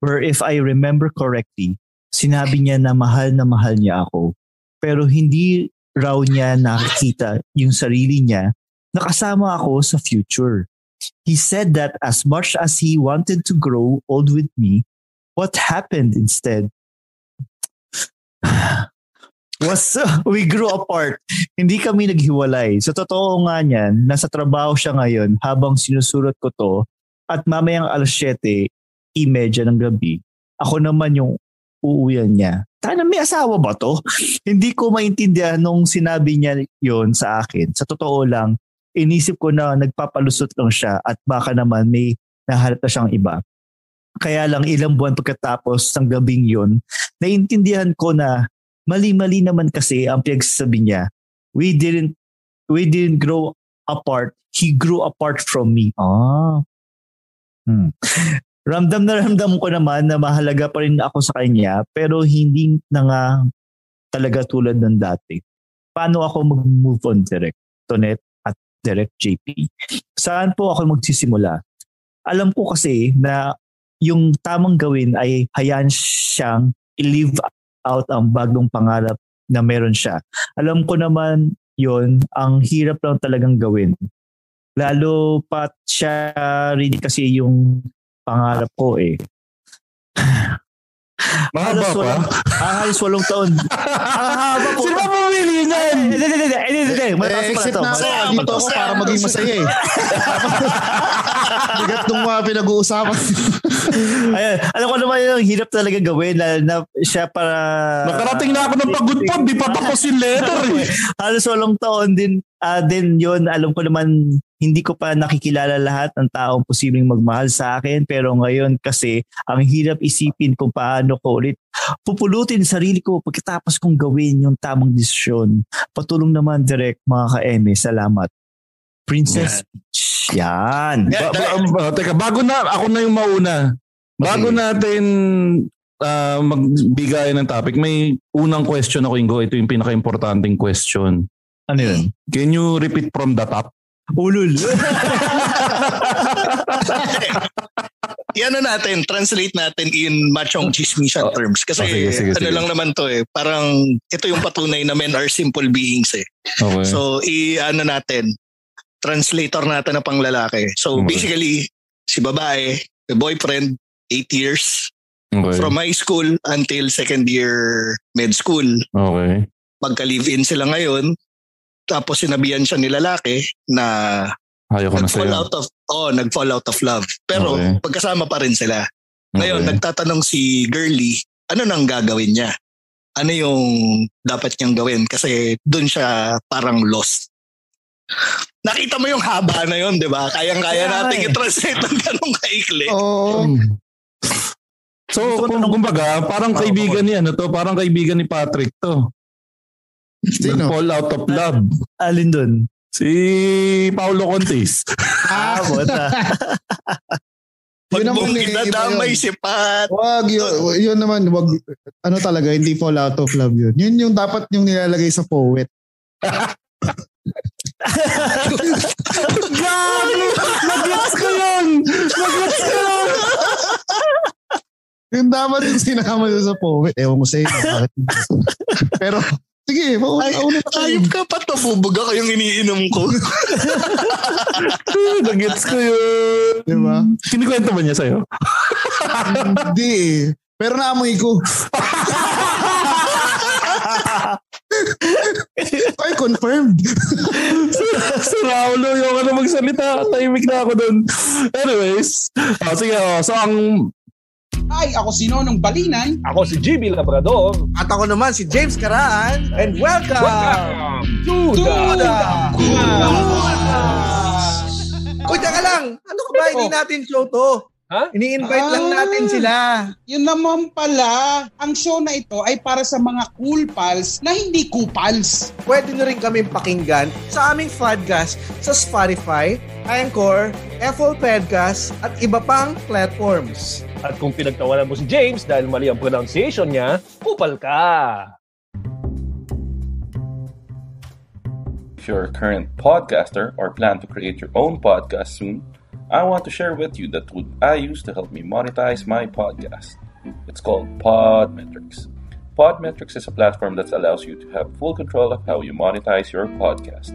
where if I remember correctly, sinabi niya na mahal na mahal niya ako. Pero hindi raw niya nakikita yung sarili niya nakasama ako sa future. He said that as much as he wanted to grow old with me, what happened instead was uh, we grew apart. Hindi kami naghiwalay. Sa totoo nga niyan, nasa trabaho siya ngayon habang sinusulat ko to at mamayang alas 7, imedya ng gabi, ako naman yung uuwian niya. Tana may asawa ba to? Hindi ko maintindihan nung sinabi niya yon sa akin. Sa totoo lang, inisip ko na nagpapalusot lang siya at baka naman may nahalata siyang iba. Kaya lang ilang buwan pagkatapos ng gabing yon, naintindihan ko na mali-mali naman kasi ang pinagsasabi niya. We didn't we didn't grow apart. He grew apart from me. Ah. Hmm. Ramdam na ramdam ko naman na mahalaga pa rin ako sa kanya pero hindi na nga talaga tulad ng dati. Paano ako mag-move on direct? Tonet at direct JP. Saan po ako magsisimula? Alam ko kasi na yung tamang gawin ay hayaan siyang i-live out ang bagong pangarap na meron siya. Alam ko naman yon ang hirap lang talagang gawin. Lalo pat siya rin kasi yung pangarap ko eh. Mahaba Halos pa? ah, halos walong taon. Ang haba po. Sino ba pumili niyan? Hindi, hindi, hindi, hindi, hindi, hindi. Eh, Mataas pala except to. na Masaya, dito ako para maging masaya eh. Bigat nung mga pinag-uusapan. Ayun, alam ko naman yung hirap talaga gawin lalo na siya para... Nakarating na ako ng pagudpod, di pa tapos yung letter eh. Halos walong taon din, ah din yon alam ko naman hindi ko pa nakikilala lahat ng taong posibleng magmahal sa akin pero ngayon kasi ang hirap isipin kung paano ko ulit pupulutin sarili ko pagkatapos kong gawin yung tamang desisyon. Patulong naman direct mga ka-eme. Salamat. Princess Peach. Yan. Ba- ba- ba- teka, bago na, ako na yung mauna. Bago natin ah, magbigay ng topic, may unang question ako, Ingo. Ito yung pinaka-importanting question. Ano yun? Can you repeat from the top? Ulul. Yan na natin, translate natin in machong chismisan terms. Kasi Oh, sige, sige, ano sige. lang naman to eh, parang ito yung patunay na men are simple beings eh. Okay. So, i-ano natin, translator natin na panglalaki. So, Okay. basically, si babae, the boyfriend, 8 years, okay. from high school until second year med school. okay. Magka-live-in sila ngayon. Tapos sinabihan siya ni lalaki na Ayaw ko na nag-fall sa'yo. out of oh, nag-fall out of love. Pero Okay. pagkasama pa rin sila. Ngayon, Okay. nagtatanong si Girlie, ano nang gagawin niya? Ano yung dapat niyang gawin? Kasi doon siya parang lost. Nakita mo yung haba na yun, di ba? Kayang-kaya Kaya natin eh. i-translate ng ganong kaikli. Oo. So, kung, kumbaga, parang kaibigan ni ano to, parang kaibigan ni Patrick to. Sino? Fall out of love. Alin dun? Si Paulo Contis. Ah, bota. Yun naman eh, iba damay yun. si Pat. Wag, yun, yun naman, wag, ano talaga, hindi fall out of love yun. Yun yung dapat yung nilalagay sa poet. Gago! Nag-gets ko yun! Nag-gets ko yun! Yung dapat yung sinama sa poet. Ewan ko sa'yo. Pero, sige, mauna Ay, mauna pa tayo. ayop ka pa to, bubuga ko yung iniinom ko. Nag-gets ko yun. Di ba? Kinikwento ba niya sa'yo? Hindi eh. Pero naamoy ko. Ay, confirmed. si Raulo, yung ano magsalita. Tahimik na ako dun. Anyways. Oh, sige, oh. so ang Hi, ako si Nonong Balinay. Ako si GB Labrador. At ako naman si James Karaan. And welcome, to, To the, the Uy, teka lang. Ano ka ba? hindi Oh. natin show to. Ha? Ini-invite lang Ah. natin sila. Yun naman pala, ang show na ito ay para sa mga cool pals na hindi kupals. Pwede nyo rin kami pakinggan sa aming podcast sa Spotify, Anchor, Apple Podcast, at iba pang platforms. At kung pinagtawanan mo si James dahil mali ang pronunciation niya, kupal ka. If you're a current podcaster or plan to create your own podcast soon, I want to share with you the tool I use to help me monetize my podcast. It's called Podmetrics. Podmetrics is a platform that allows you to have full control of how you monetize your podcast.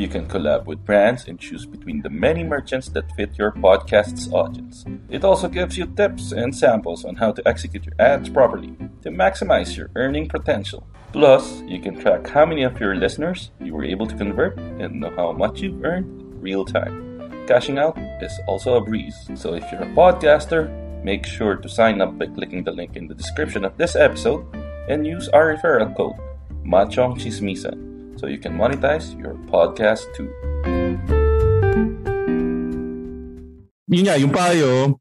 You can collab with brands and choose between the many merchants that fit your podcast's audience. It also gives you tips and samples on how to execute your ads properly to maximize your earning potential. Plus, you can track how many of your listeners you were able to convert and know how much you've earned in real time. Cashing out is also a breeze. So if you're a podcaster, make sure to sign up by clicking the link in the description of this episode and use our referral code Machong Chismisan so you can monetize your podcast too. Yun nga, yung payo.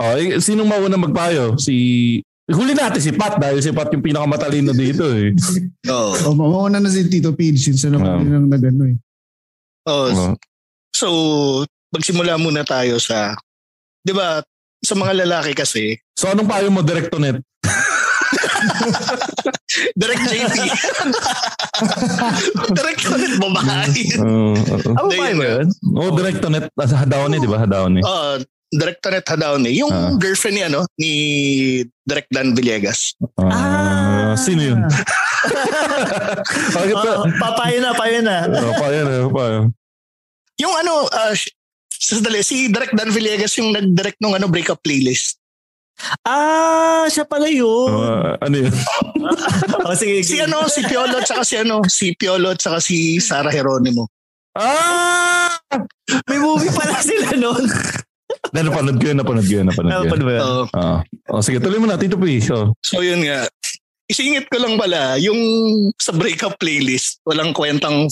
Oh, eh, sinong mauna magpayo? Si Huli natin si Pat dahil si Pat yung pinakamatalino dito eh. Oo. Oh, mauna na si Tito Pidge since ano um, nang nagano eh. Oh, Oh. So, magsimula muna tayo sa, di ba, sa mga lalaki kasi, So anong payo mo, Directonet? direct JP. direct ulit babae. Uh, uh, Ano ba yun? oh, Directonet. Sa Hadaone, di ba? Hadaone. Oh, Directorate Hadaone. Yung Ah. girlfriend ni ano, ni Direct Dan Villegas. Ah, Sino yun? Bakit Oh, papayo na, payo na. Oh, payo na, payo. Yung ano, uh, sandali, si Direct Dan Villegas yung nag-direct ng ano, breakup playlist. Ah, siya pala yun. Uh, ano yun? oh, sige, Si ano, si Piolo at saka si ano, si Piolo at saka si Sarah Geronimo. Ah! May movie pala sila nun. Na, napanood ko yun, napanood ko yun, napanood ko yun. Napanood mo yun? Oo. Ah. oh, sige, tuloy mo na, Tito P. So, So yun nga. Isingit ko lang pala, yung sa breakup playlist, walang kwentang,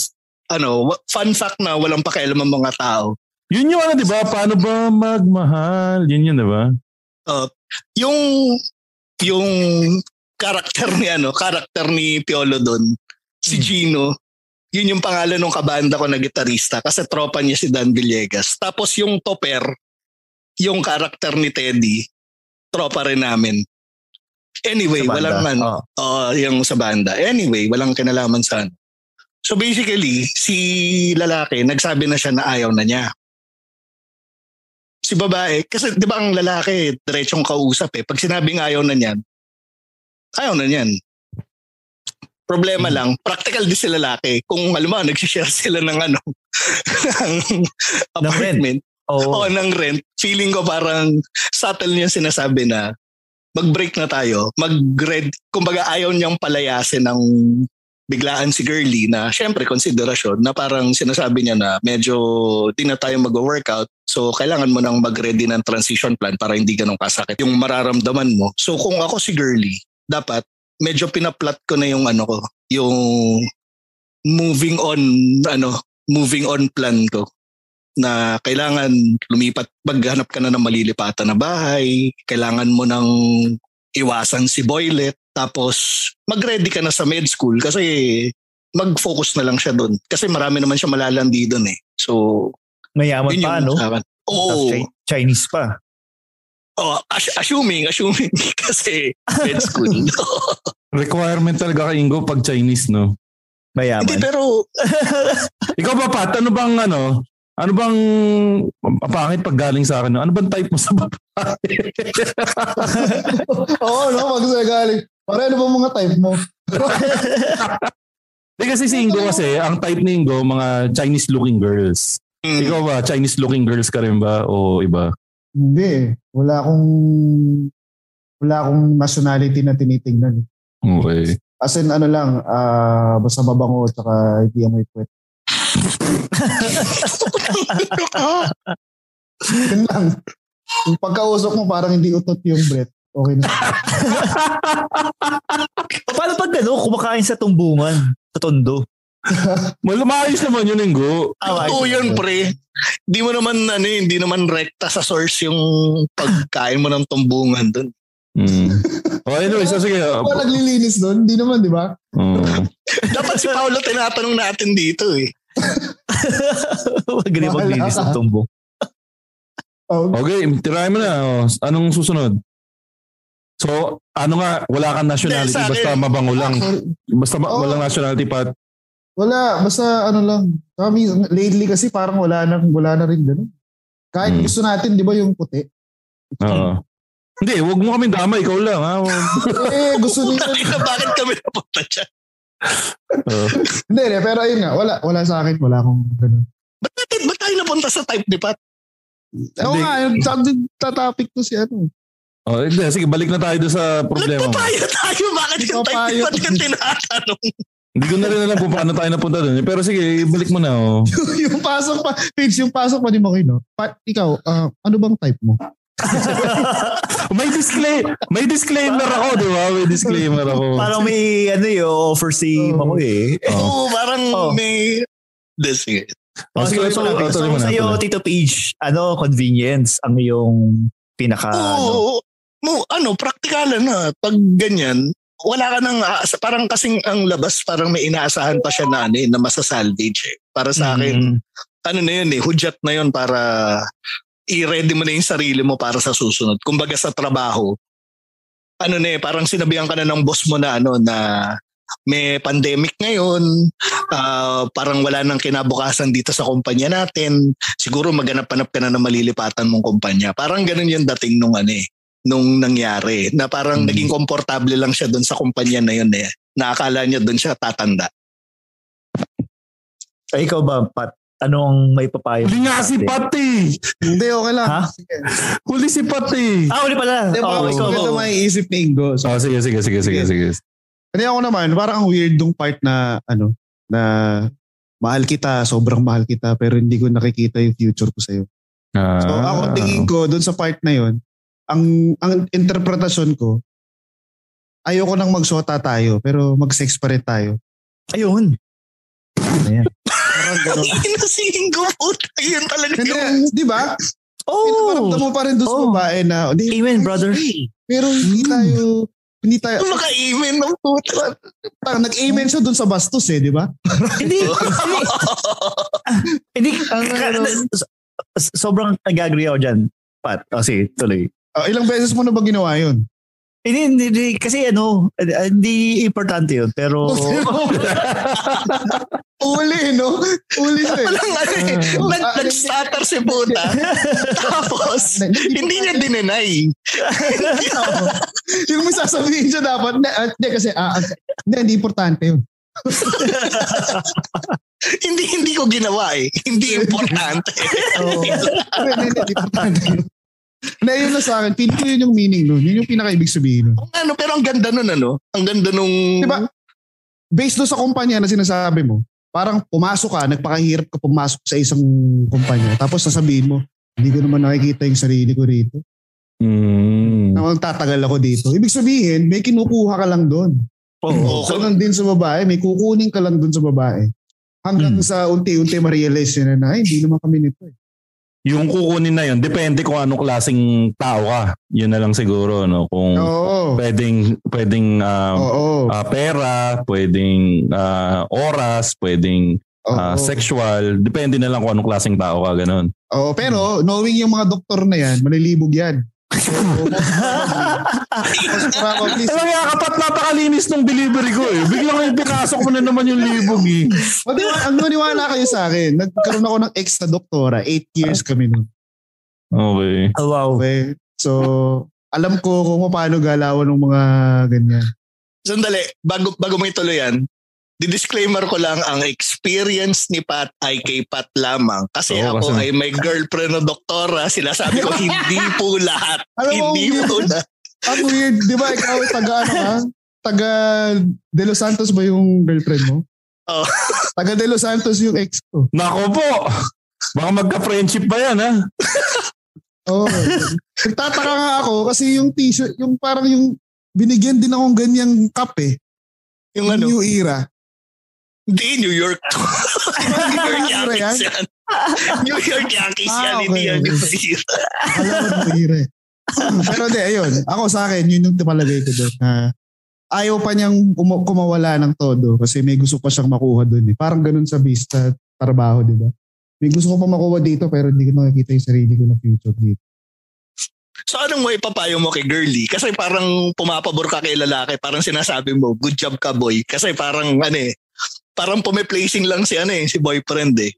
ano, fun fact na walang pakialam ang mga tao. yun yung ano, di ba? Paano ba magmahal? Yun yun, di ba? Uh, yung, yung karakter ni ano, karakter ni Piolo doon, si Gino, yun yung pangalan ng kabanda ko na gitarista kasi tropa niya si Dan Villegas. Tapos yung Topper, yung karakter ni Teddy, tropa rin namin. Anyway, walang ano, Oh. Oo, yung sa banda. Anyway, walang kinalaman sa ano. So basically, si lalaki, nagsabi na siya na ayaw na niya. Si babae, kasi di ba ang lalaki, diretsong kausap eh. Pag sinabing ayaw na niyan, ayaw na niyan. Problema lang, practical din si lalaki. Kung alam mo, nagsishare sila ng ano, ng apartment. Oo. O ng rent. Feeling ko parang subtle niya sinasabi na mag-break na tayo. Mag-red. Kumbaga ayaw niyang palayasin ng biglaan si girly na syempre konsiderasyon na parang sinasabi niya na medyo di na tayo mag-workout so kailangan mo nang mag-ready ng transition plan para hindi ganun kasakit yung mararamdaman mo. So kung ako si girly, dapat medyo pinaplot ko na yung ano ko, yung moving on ano, moving on plan ko na kailangan lumipat, maghanap ka na ng malilipatan na bahay, kailangan mo nang iwasan si Boylet, tapos mag-ready ka na sa med school kasi mag-focus na lang siya doon. Kasi marami naman siya malalandi doon eh. So, Mayaman yun pa, no? usapan. Oo. Tapos Chinese pa. Oh, as- assuming, assuming kasi med school. Requirement talaga kay Ingo pag Chinese, no? Mayaman. Hindi, pero Ikaw ba, Pat? Ano bang ano? Ano bang pangit pag galing sa akin? no? Ano bang type mo sa babae? Oo, no? Pag sa galing. Para ano ba mga type mo? Hindi kasi si Ingo kasi, ang type ni Ingo, mga Chinese-looking girls. mm, Ikaw ba, Chinese-looking girls ka rin ba? O iba? Hindi eh. Wala akong wala akong nationality na tinitingnan. Okay. As in ano lang, ah basta mabango at saka hindi amoy puwet. Yun lang. Yung pagkausap mo parang hindi utot yung breath. Okay na. Paano pag gano'n, kumakain sa tumbungan, sa tondo? Well, maayos naman yun, Ingo. Ah, Oo yun, pre. Hindi mo naman ano, eh, hindi naman rekta sa source yung pagkain mo ng tumbungan doon. Mm. Oh, anyway, so sige. Ako naglilinis doon, hindi naman, di ba? Oh. Dapat si Paolo tinatanong natin dito eh. Wag ganun maglinis ng tumbong. Oh, Okay, tirahin mo na. Oh. Anong susunod? So, ano nga, wala kang nationality, Hindi, basta mabango lang. Basta ma- Oh. walang nationality pa. Wala, basta ano lang. Kami, lately kasi parang wala na, wala na rin ganun. Kahit Hmm. gusto natin, di ba yung puti? Oo. Hindi, wag mo kami damay, ikaw lang. Ha? eh, gusto nila. Ina, bakit kami napunta dyan? Oo. Hindi, pero ayun nga, wala, wala sa akin, wala akong ganun. Ba't, ba't tayo napunta sa type ni Pat? Oo nga, yung tatapik to si ano. Oh, hindi, sige, balik na tayo doon sa problema mo. Nagpapayo tayo. Bakit yung type. Pat yung tinatanong? Hindi ko na rin alam kung paano tayo napunta doon. eh. Pero sige, balik mo na. Oh. yung pasok pa, Pidge, yung pasok pa ni Makino. Pa, ikaw, ah, ano bang type mo? may disclaim, may disclaimer ako, di ba? May disclaimer ako. Parang may ano yung offer si Oh. Mako eh. Oo, parang Oh. may... Hindi, sige. Oh, Oh, sige, sige, so, so, oh, so, tuloy mo na, sa'yo, tuloy. Tito Page, ano, convenience ang iyong pinaka, ano, Oo. Mo, ano, praktikalan na. Pag ganyan, wala ka nang, aasa- parang kasing ang labas, parang may inaasahan pa siya na, ano, na masasalvage eh. Para sa akin, Mm. ano na yun eh, hudyat na yun para i-ready mo na yung sarili mo para sa susunod. Kumbaga sa trabaho, ano na eh, parang sinabihan ka na ng boss mo na ano na may pandemic ngayon, ah, parang wala nang kinabukasan dito sa kumpanya natin, siguro maghanap-hanap ka na ng malilipatan mong kumpanya. Parang ganun yung dating nung ano eh, nung nangyari, na parang Hmm. naging komportable lang siya doon sa kumpanya na yun eh. Nakakala niya doon siya tatanda. Ay, ikaw ba, Pat? Anong may papayo? Huli nga si Pati! Hindi, okay lang. Ha? Huli si Pati! Ah, uli pala. Hindi, Oh, baka ikaw, maganda ikaw. maiisip ni Ingo. So, Oh, sige, sige, sige, sige, sige. Hindi ako naman, parang ang weird dong part na, ano, na mahal kita, sobrang mahal kita, pero hindi ko nakikita yung future ko sa'yo. Ah, So ako tingin ko doon sa part na yon, ang ang interpretasyon ko ayoko nang magsota tayo pero mag-sex pa rin tayo. Ayun. Ayan. Parang gano'n. Inasingin ko po. Yun talaga Hindi, yung... di ba? Oh! Pinaparamdam mo pa rin doon sa Oh. babae na, di, Amen, brother. pero hindi tayo, hindi tayo, Maka-amen ng puta. parang nag-amen siya doon sa bastos eh, di ba? Hindi. Hindi. Hindi. sobrang nag-agree ako dyan, Pat. O sige, tuloy. Ah, ilang beses mo na ba ginawa yun? Hindi, hindi, hindi. Kasi ano, hindi importante yun. Pero, Uli, no? Uli siya eh. Walang ano eh. Nag, Ah, nag-stutter si puta. Tapos, hindi niya dinenay. yung may sasabihin siya dapat, hindi, ah, hindi kasi, ah, ah, hindi, hindi importante yun. hindi hindi ko ginawa eh. Hindi importante. Oo. Hindi, hindi importante Hindi, yun lang sa akin. Feeling ko yun yung meaning nun. Yun yung pinaka-ibig sabihin nun. ano, pero ang ganda nun ano. Ang ganda nung... Di ba? Based doon sa kumpanya na sinasabi mo, parang pumasok ka, nagpakahirap ka pumasok sa isang kumpanya. Tapos sasabihin mo, hindi ko naman nakikita yung sarili ko rito. Mm. Na tatagal ako dito. Ibig sabihin, may kinukuha ka lang doon. Oo. Ganun din sa babae, may kukunin ka lang doon sa babae. Hanggang sa unti-unti ma-realize yun na, ay, hindi naman kami nito eh. Yung kukunin na yun, depende kung anong klaseng tao ka. Yun na lang siguro, no? Kung Oo. pwedeng, pwedeng Oo. ah, pera, pwedeng ah, oras, pwedeng Oo. sexual. Depende na lang kung anong klaseng tao ka, ganun. Oo, pero knowing yung mga doktor na yan, malilibog yan. Most probably, Alam nga, kapat napakalinis ng delivery ko eh. Biglang yung pinasok mo na naman yung libog eh. Ang maniwala kayo sa akin, nagkaroon ako ng ex na doktora, 8 years kami nun. Okay. oh, wow. Okay? So, alam ko kung paano galawan ng mga ganyan. Sandali, bago, bago mo ituloy yan, di-disclaimer ko lang ang experience ni Pat ay kay Pat lamang. Kasi Oo, ako kasi- ay may girlfriend na doktora. Sinasabi ko, hindi po lahat. Alam mo, hindi weird. po lahat. Ang weird, di ba ikaw taga ano ka? Taga De Los Santos ba yung girlfriend mo? Oh. Taga De Los Santos yung ex ko. Nako po. Baka magka-friendship ba yan ha? Oo. Nagtataka nga ako kasi yung t-shirt, yung parang yung binigyan din akong ganyang cup eh. Yung ano, New era. Hindi New York. New York Ano yan? Yankees yan. New York Yankees Ah, yan, okay, hindi yan yung Zira. Alam mo, mahira. Pero di, ayun. Ako sa akin, yun yung palagay ko doon. Na ayaw pa niyang um- kumawala ng todo kasi may gusto pa siyang makuha doon. Eh. Parang ganun sa vista trabaho, di ba? May gusto ko pa makuha dito pero hindi ko nakikita yung sarili ko na future dito. So anong mo ipapayo mo kay girly? Kasi parang pumapabor ka kay lalaki. Parang sinasabi mo, good job ka boy. Kasi parang ano eh, parang pumiplacing lang si ano eh, si boyfriend eh.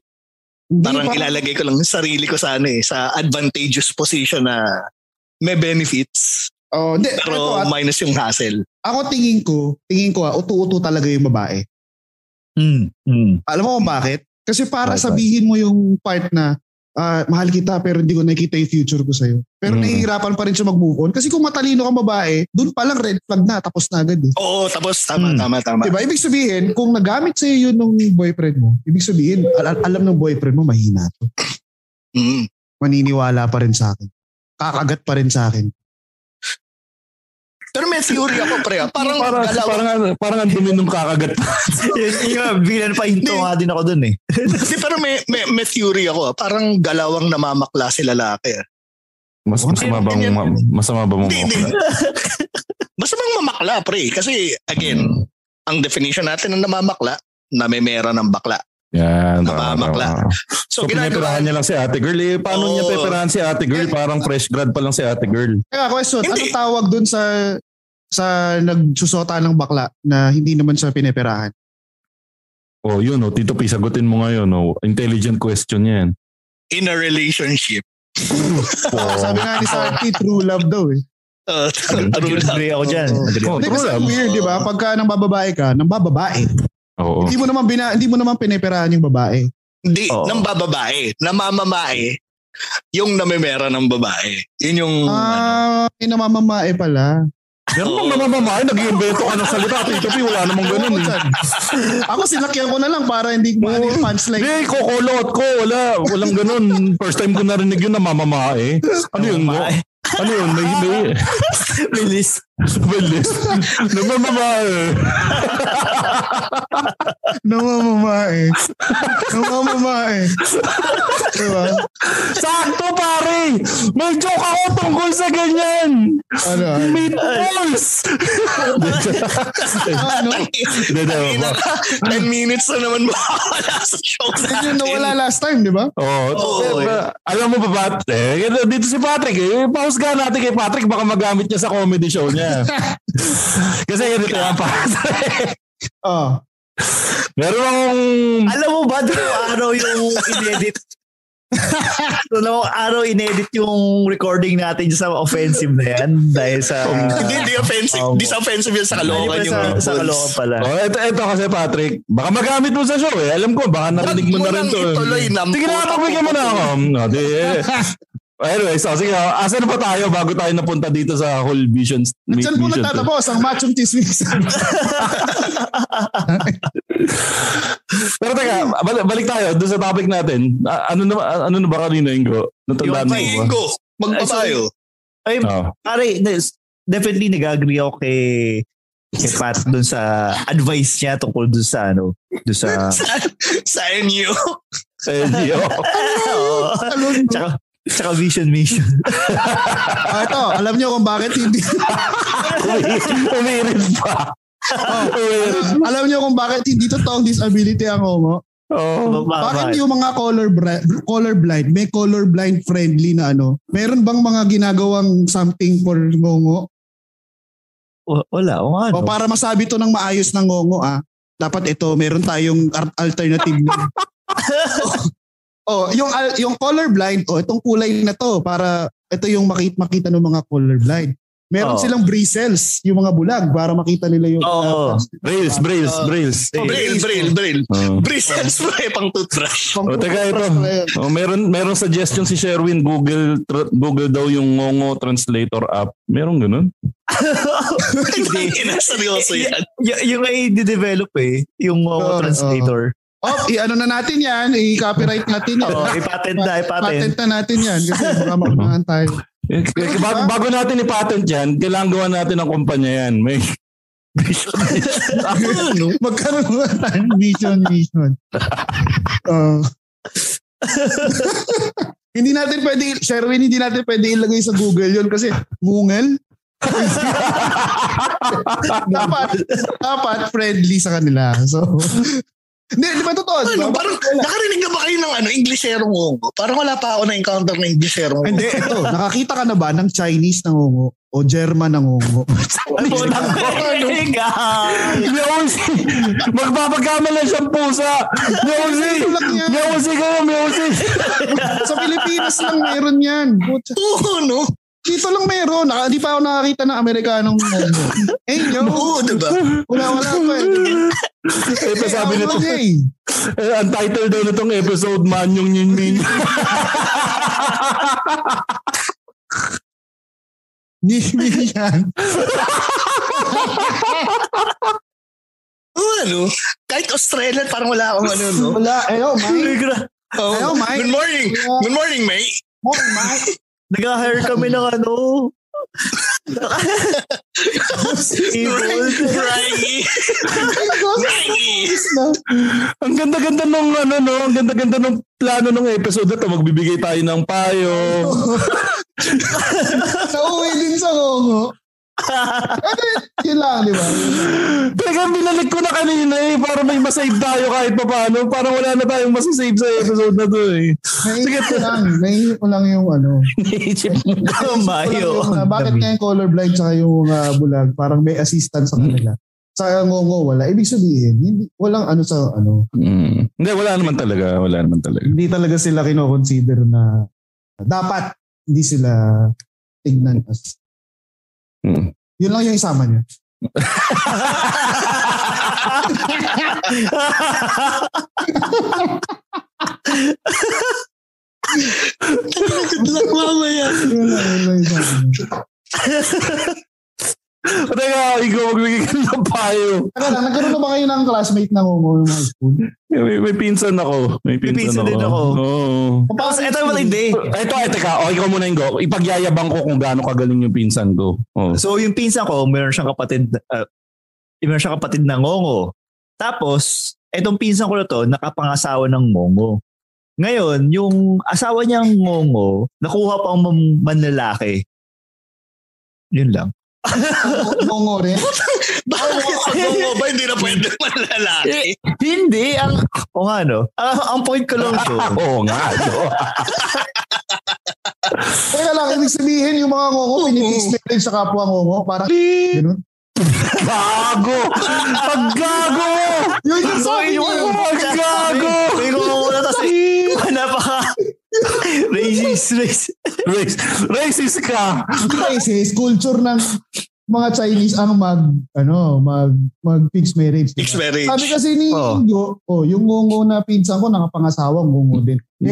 Hindi, Parang ilalagay ko lang sarili ko sa ano eh, sa advantageous position na may benefits. Oh, di, Pero at- minus yung hassle. ako tingin ko, tingin ko ah, utu-utu talaga yung babae. Mm, mm. Alam mo kung bakit? Kasi para Bakit? sabihin mo yung part na ah, mahal kita pero hindi ko nakikita yung future ko sa'yo. Pero Mm. nahihirapan pa rin siya mag-move on. Kasi kung matalino kang babae, dun pa lang red flag na, tapos na agad eh. Oo, tapos tama, Hmm. tama, tama. Diba? Ibig sabihin, kung nagamit sa'yo yun ng boyfriend mo, ibig sabihin, al- alam ng boyfriend mo, mahina to. Mm. Maniniwala pa rin sa akin. Kakagat pa rin sa akin. Pero may theory ako, pre. ah. Parang, Parang, galaw. parang, parang ang dumi nung kakagat. yun, yun, bilan pa hinto nga din ako dun eh. Hindi, pero may, may, may theory ako. ah. Parang galawang namamakla si lalaki. ah. Mas masama ba Ganyan. mo, masama ba mo? Bang mamakla, pre. Kasi, again, ang definition natin ng namamakla, namemera ng bakla. Yan. Namamakla. tama. So, So, ginagawa, niya lang si ate girl. Eh, paano niya Oo. peperahan si ate girl? Parang fresh grad pa lang si ate girl. Kaya question, Hindi. anong tawag dun sa sa nagsusota ng bakla na hindi naman siya pineperahan? Oh, yun oh, Tito P, sagutin mo ngayon oh. Intelligent question yan. in a relationship. Oh. Sabi nga ni Sarky, true love daw eh. Uh, true lang. agree ako dyan. Oh, true kasi love. weird, di ba? Pagka nang bababae ka, nang bababae, Oo. hindi mo naman bina, hindi mo naman pineperahan yung babae. Hindi, Oo. ng bababae. Namamamae, yung namemera ng babae. Yun yung... ano, Ah, may namamamae pala. Meron bang namamamahay? Nag-iimbento ka ng salita. Tito P, wala namang ganun eh. Ako sinakyan ko na lang para hindi ko yung punchline. Hindi, kukulot ko. Wala. Walang ganun. First time ko narinig yun namamamahe. Ano yun? No? Ano yun? May, may, Bilis. Bilis. Namamamahe. Namamamae. Namamamae. diba? Sakto pare! May joke ako tungkol sa ganyan! Ano? Meatballs! ano? Hindi, hindi. 10 minutes na naman mawala sa show Yun yung nawala last time, di ba? Oh, Oo, eh, ba- alam mo ba Pat? Eh, dito si Patrick, eh, pahusgahan natin kay Patrick, baka magamit niya sa comedy show niya. Kasi ganito yan, Patrick. Oh. Meron akong... Alam mo ba, dalawang araw yung inedit. dalawang araw inedit yung recording natin sa offensive na yan dahil sa... Hindi, hindi offensive. Oo. Hindi sa offensive yun sa kalokan Hindi yung pa sa, sa kalokan pala. Oh, ito, ito kasi Patrick, baka magamit mo sa show eh. Alam ko, baka narinig mo na rin to. ituloy, Sige na, pagbigyan mo na ako. Anyway, so sige, oh, asan na pa tayo bago tayo napunta dito sa whole vision? Diyan po vision nagtatapos ang machong chismis. Pero teka, balik, balik tayo doon sa topic natin. Ah, ano na ano na ba kanina, Ingo? Natandaan mo ba? Ingo, magpapayo. Ay, Oh. pare, definitely nag-agree ako kay kay Pat dun sa advice niya tungkol dun sa ano, dun sa sa, sa NU. Di, oh. Oo. tsaka, tsaka vision mission. ah, ito, alam niyo kung bakit hindi Umi- Umirit pa. Umirit. alam niyo kung bakit hindi totoong disability ang homo. Oh. Bakit yung mga color bri- color blind, may color blind friendly na ano? Meron bang mga ginagawang something for ngongo? W- Wala, o ano. O para masabi to ng maayos ng ngongo ah. Dapat ito, meron tayong alternative. na. oh, yung al- yung color blind, oh, itong kulay na to para ito yung makita makita ng mga color blind. Meron Oo. silang bristles, yung mga bulag para makita nila yung Oo. Brails, brails, brails. Braille, braille, braille. Oh. Bristles mo eh, pang toothbrush. Pang- O teka ito. Oh, meron meron suggestion si Sherwin Google tra- Google daw yung Ngongo translator app. Meron ganun? Hindi. Seryoso yan. Y- yung ay develop eh, yung Oo, uh, translator. Oh, i-ano na natin yan, i-copyright natin yan. Oo, ipatent na, ipatent. Patent na natin yan kasi baka maunahan tayo. Eh, bago, bago natin i-patent yan, kailangan gawa natin ng kumpanya yan. May Magkaroon mo tayo vision, vision. Uh, hindi natin pwede, Sherwin, hindi natin pwede ilagay sa Google yon kasi Google. dapat, dapat friendly sa kanila. So, hindi, di ba totoo? Ano, parang nakarinig na ba kayo ng ano, Englishero ngongo? Parang wala pa ako na-encounter ng Englishero ngongo. Hindi, ito. Nakakita ka na ba ng Chinese na ngongo o German na ngongo? Ano na Music! Magpapagamala siyang pusa! Yan. Music kayo, music! Sa Pilipinas lang meron yan. Oo, no? Dito lang meron. Naka, di pa ako nakakita ng Amerikanong ngongo. Eh, yo. Oo, diba? Wala, wala pa eh. Ito sabi nito, Eh, eh, ang title daw nitong episode, Manyong Yin Min. Hindi yan. Oo, ano? Kahit Australian, parang wala akong ano, no? Wala. Ayo, Mike. Oh, Hello, Mike. Good morning. Good morning, mate. Morning, Mike. Nag-hire kami ng ano. Raggy. Raggy. ang ganda-ganda nung ano no, ang ganda-ganda nung plano ng episode na to. Magbibigay tayo ng payo. Nauwi din sa ngongo. Eh, yun lang, di ba? Teka, binalik ko na kanina eh, para may masave tayo kahit pa paano. Parang wala na tayong masasave sa episode na to eh. Naisip ko lang. Naisip ko lang yung ano. Naisip ko lang Mayo. yung, bakit kaya yung colorblind tsaka yung uh, bulag, parang may assistance sa kanila. Sa ngongo, wala. Ibig sabihin, hindi, walang ano sa ano. Mm. Hindi, wala naman talaga. Wala naman talaga. Hindi talaga sila kino-consider na dapat hindi sila tignan as Mm. yun lang yung isama niya. Good luck mamaya. Yun lang, yun lang yung isama niya. Teka, ikaw magbigay ka ng payo. Teka lang, nagkaroon na ba kayo ng classmate na yung high school? May, may pinsan ako. May pinsan, pinsan ako. din ako. Oo. Tapos, eto naman hindi. Ito, eh, teka. Okay ko muna yung go. Ipagyayabang ko kung gaano kagaling yung pinsan ko. Oh. So yung pinsan ko, meron siyang kapatid, uh, meron siyang kapatid na ngongo. Tapos, etong pinsan ko na to, nakapangasawa ng ngongo. Ngayon, yung asawa niyang ngongo, nakuha pa ang manlalaki. Yun lang. Ngongo rin. Bakit ngongo ba hindi na pwede manlalaki? Hindi, ang, o nga no, ang, ang point ko lang to, Oo nga. no. Teka lang, ibig sabihin yung mga ngongo, pinipix marriage sa kapwa ngongo. Parang, ganun. Gago! Paggago! Yun yung sabi niyo. Paggago! may ngongo na kasi, napaka, racist, racist. Race, racist ka! Kasi culture ng mga Chinese ang mag ano mag mag fixed marriage. diba? Fixed marriage. Sabi kasi ni Oh. Ingo, oh, yung ngongo na pinsan ko nakapangasawang ngongo din.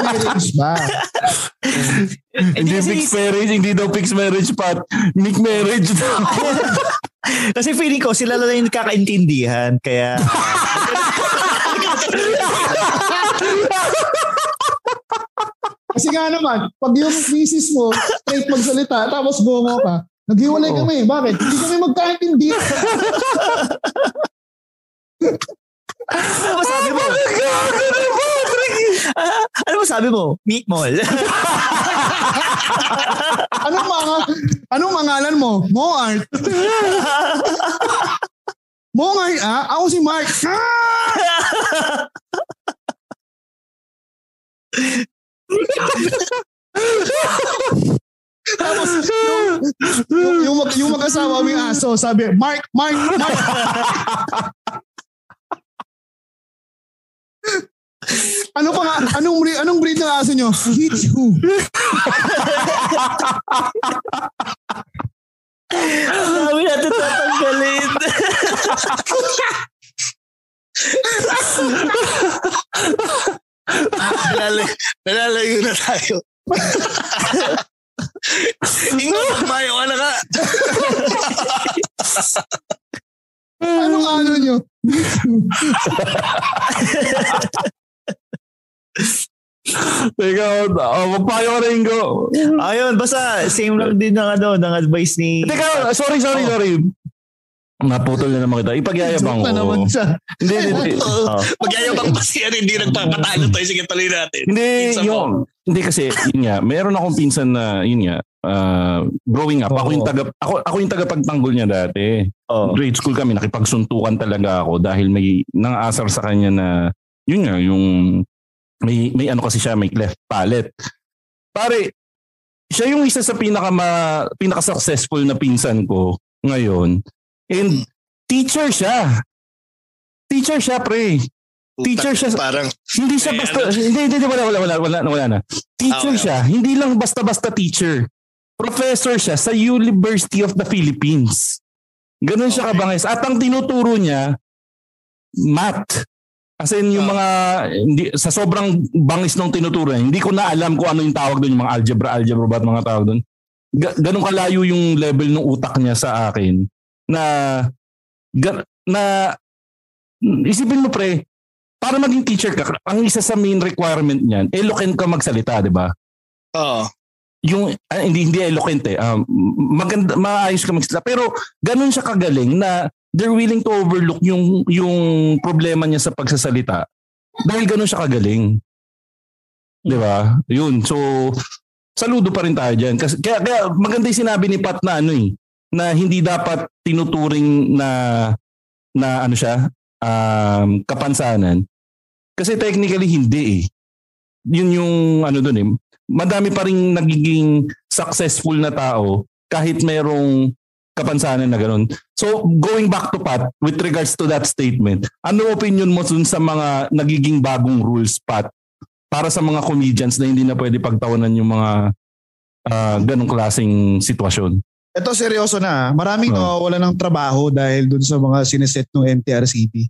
Marriage ba? Hindi fixed marriage, hindi daw fixed marriage, Pat. Mick marriage daw. Kasi feeling ko, sila lang yung kakaintindihan. Kaya, Kasi nga naman, pag yung misis mo straight magsalita tapos ngongo ka, naghiwalay kami. Bakit? Hindi kami magkaintindihan. ano ba sabi mo? Ano ba sabi mo? Meat mall. Anong mga anong mangalan mo? Moart. Moart, ah? Ako si Mark. Ah! Tapos, yung, yung, yung, mag, yung mag-asawa mo yung aso, sabi, Mark, Mark, Mark. ano pa nga, anong, breed, anong breed ng aso nyo? Shih Tzu. Sabi natin tatanggalin. Nalalayo, nalalayo na tayo. Ingo, mayo ka na ka. Anong ano nyo? Teka, oh, magpayo ka rin ko. Ayun, basta same lang din ng ano, ng advice ni... Teka, sorry, sorry, sorry. Naputol na naman kita. Ipagyayabang ko. naman siya. Hindi, hindi, hindi. Oh. Magyayabang pa siya hindi nagpapatalo tayo. Sige, tuloy natin. Hindi, Pinsan mo. yung, hindi kasi, yun nga, meron akong pinsan na, yun nga, uh, growing up, ako Oo. yung taga, ako, ako yung tagapagtanggol niya dati. Oh. Grade school kami, nakipagsuntukan talaga ako dahil may nangaasar sa kanya na, yun nga, yung, may, may ano kasi siya, may left palate. Pare, siya yung isa sa pinaka pinaka-successful na pinsan ko ngayon. And teacher siya. Teacher siya, pre. Teacher siya. Parang, Hindi siya basta, ano? hindi, hindi, hindi, wala, wala, wala, wala, wala na. Teacher Ah, wala. siya, hindi lang basta-basta teacher. Professor siya sa University of the Philippines. Ganun siya Okay. kabangis. At ang tinuturo niya, math. As in, yung Ah. mga, hindi, sa sobrang bangis ng tinuturo niya, hindi ko na alam kung ano yung tawag doon, yung mga algebra, algebra ba at mga tawag doon. Ga- ganun kalayo yung level ng utak niya sa akin na, na, isipin mo pre, para maging teacher ka, ang isa sa main requirement niyan, eloquent ka magsalita, di ba? oh, Yung, ah, hindi, hindi eloquent eh. Um, maganda, maayos ka magsalita. Pero ganun siya kagaling na they're willing to overlook yung, yung problema niya sa pagsasalita. Dahil ganun siya kagaling. Di ba? Yun. So, saludo pa rin tayo dyan. Kasi, kaya, kaya maganda yung sinabi ni Pat na ano eh, na hindi dapat tinuturing na na ano siya, um, kapansanan. Kasi technically hindi eh. Yun yung ano doon eh. Madami pa rin nagiging successful na tao kahit mayroong kapansanan na ganun. So going back to Pat with regards to that statement, ano opinion mo dun sa mga nagiging bagong rules Pat para sa mga comedians na hindi na pwede pagtawanan yung mga ah, ganong klaseng sitwasyon? Ito seryoso na. ah. Maraming Oh. nawawala ng trabaho dahil dun sa mga sineset ng MTRCB.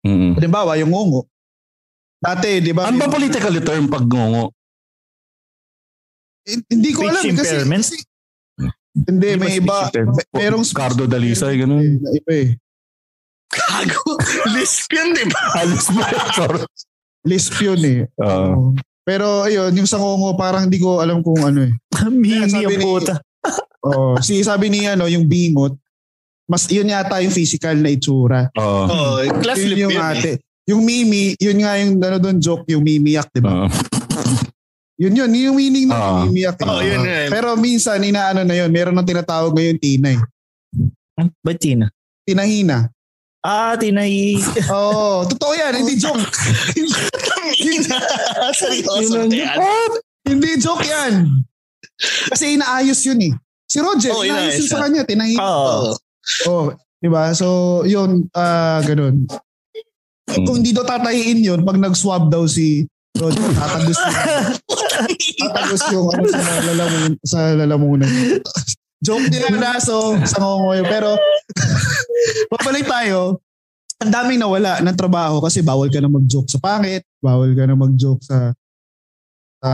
Mm. Halimbawa, yung ngongo. Dati, di ba? Ano ba politically term pag ngongo? Eh, Hindi ko alam. Speech Kasi, impairment? kasi- hindi, may Hindi ba iba. speech impairment? may- Merong Cardo Dalisay, ganun. Eh, iba eh. gago. Lisp yun, di ba? Alis mo. Sorry. Lisp yun eh. Oo. Pero ayun, yung sa ngongo, parang hindi ko alam kung ano eh. Mimi Sabi ang puta. Oh, si sabi ni ano, yung bingot, mas yun yata yung physical na itsura. Oo. Oh, class Yun yung yun eh. ate. Yung mimi, yun nga yung ano doon joke, yung mimiyak, di ba? Oo. Yun yun, yun yung meaning ng Ah. mimiyak. eh. Oh, yun yun. Pero minsan, inaano na yun, meron ng tinatawag ngayon tinay. Ba't Tina? Tinahina. Ah, tinay. Oo, oh, totoo yan, hindi joke. Seryoso. Yun yan. hindi joke yan. Kasi inaayos yun eh. Si Roger, Oo, inaayos yun sa kanya, tinahina. Oo. Oh, di ba? So, yun, ah ganun. Kung hindi daw tatahiin yun, pag nag-swab daw si Roger, tatagos yung, tatagos yung ano, sa lalamunan. Sa lalamunan. Joke din ang naso sa ngongoy. Pero, papalik tayo. Ang daming nawala ng trabaho kasi bawal ka na mag-joke sa pangit, bawal ka na mag-joke sa sa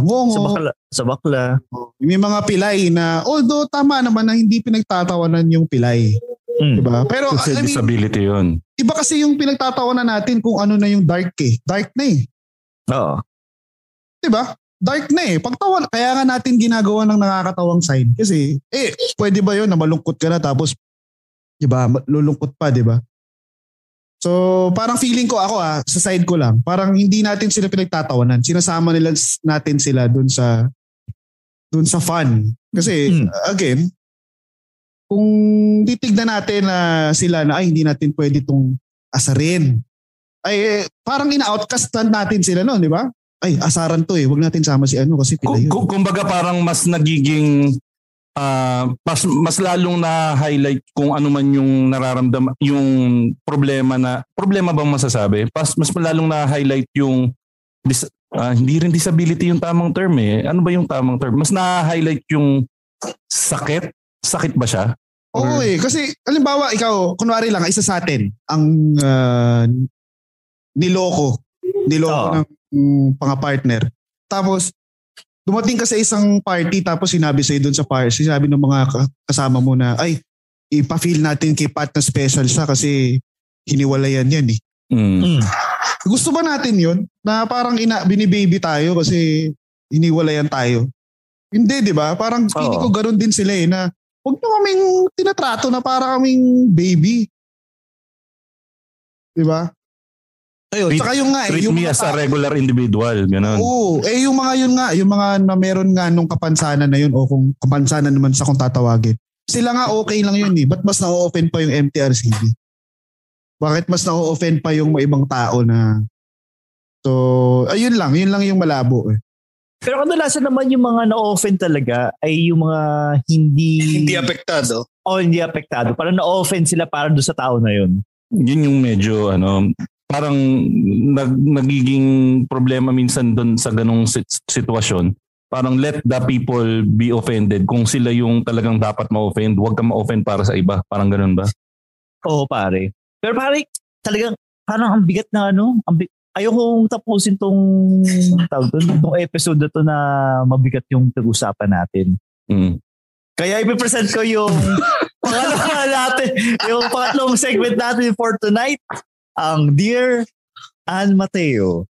ngongo. Sa bakla. Sa bakla. May mga pilay na, although tama naman na hindi pinagtatawanan yung pilay. Mm. Diba? Pero, Kasi I mean, disability yun. iba kasi yung pinagtatawanan natin kung ano na yung dark eh. Dark na eh. Oo. Diba? Dark na eh. Pagtawa, kaya nga natin ginagawa ng nakakatawang side. Kasi, eh, pwede ba yun na malungkot ka na tapos, diba, ma- lulungkot pa, diba? So, parang feeling ko ako ah, sa side ko lang, parang hindi natin sila pinagtatawanan. Sinasama nila natin sila dun sa dun sa fun. Kasi, Hmm. again, kung titignan natin na sila na ay hindi natin pwede itong asarin. Ay eh, parang ina-outcast natin sila noon, di ba? Ay, asaran to eh. Huwag natin sama si ano kasi pila Kung, yun. kung- kumbaga parang mas nagiging ah, mas, mas lalong na highlight kung ano man yung nararamdam yung problema na problema bang masasabi mas mas lalong na highlight yung dis, ah, hindi rin disability yung tamang term eh ano ba yung tamang term mas na highlight yung sakit sakit ba siya Oo eh. Kasi, alimbawa, ikaw, kunwari lang, isa sa atin, ang ah, niloko. Niloko Oo. ng mm, panga-partner. Tapos, dumating ka sa isang party tapos sinabi sa'yo doon sa party, sinabi ng mga ka- kasama mo na, ay, ipa-feel natin kay Pat na special siya kasi hiniwalayan yan eh. Mm. Mm. Gusto ba natin yun? Na parang ina, binibaby tayo kasi hiniwalayan tayo. Hindi, di ba? Parang feeling ko ganun din sila eh na huwag nyo kaming tinatrato na para kaming baby. Di ba? Ayun, Treat- saka yung nga, eh, Treat yung me mga as a regular individual. Ganun. Oo. Eh, yung mga yun nga, yung mga na meron nga nung kapansanan na yun o kung kapansanan naman sa kung tatawagin. Sila nga okay lang yun eh. Ba't mas na-offend pa yung MTRCB? Bakit mas na-offend pa yung mga ibang tao na So, ayun lang. Yun lang yung malabo eh. Pero kadalasan naman yung mga na-offend talaga ay yung mga hindi... Hindi apektado. O hindi apektado. Parang na-offend sila para doon sa tao na yun. Yun yung medyo ano, parang nag, nagiging problema minsan doon sa ganong sit- sitwasyon. Parang let the people be offended. Kung sila yung talagang dapat ma-offend, huwag ka ma-offend para sa iba. Parang ganun ba? Oo, pare. Pero pare, talagang parang ang bigat na ano, ang bi- ayokong tapusin tong tawag doon, tong episode na to na mabigat yung pag-usapan natin. Mm. Kaya ipipresent ko yung pangalawa natin, yung pangatlong segment natin for tonight, ang Dear Ann Mateo.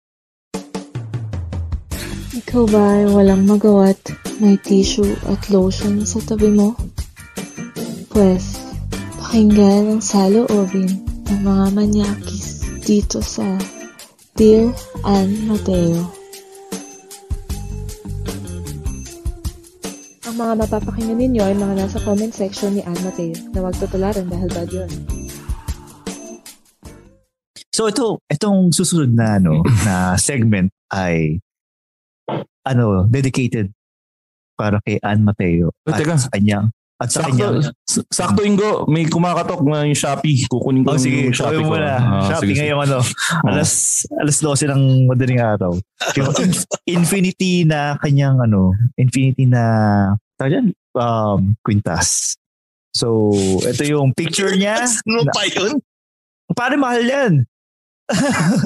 Ikaw ba ay walang magawa't may tissue at lotion sa tabi mo? Pwes, pakinggan ang saloobin ng mga manyakis dito sa Dear Ann Mateo. Ang mga mapapakinggan ninyo ay mga nasa comment section ni Ann Mateo na huwag tutularan dahil bad yun. So ito, itong susunod na ano na segment ay ano, dedicated para kay Ann Mateo Oh, at teka. sa kanyang at sa Sakto, sakto Ingo, may kumakatok na yung Shopee. Kukunin ko Oh, sige, yung Shopee ko. mo na. Ah, Shopee sige, sige. ngayong ano, alas, alas 12 ng madaling araw. Yung in- infinity na kanyang ano, infinity na, tawag yan, um, quintas. So, ito yung picture niya. Ano pa yun? Pare, mahal yan.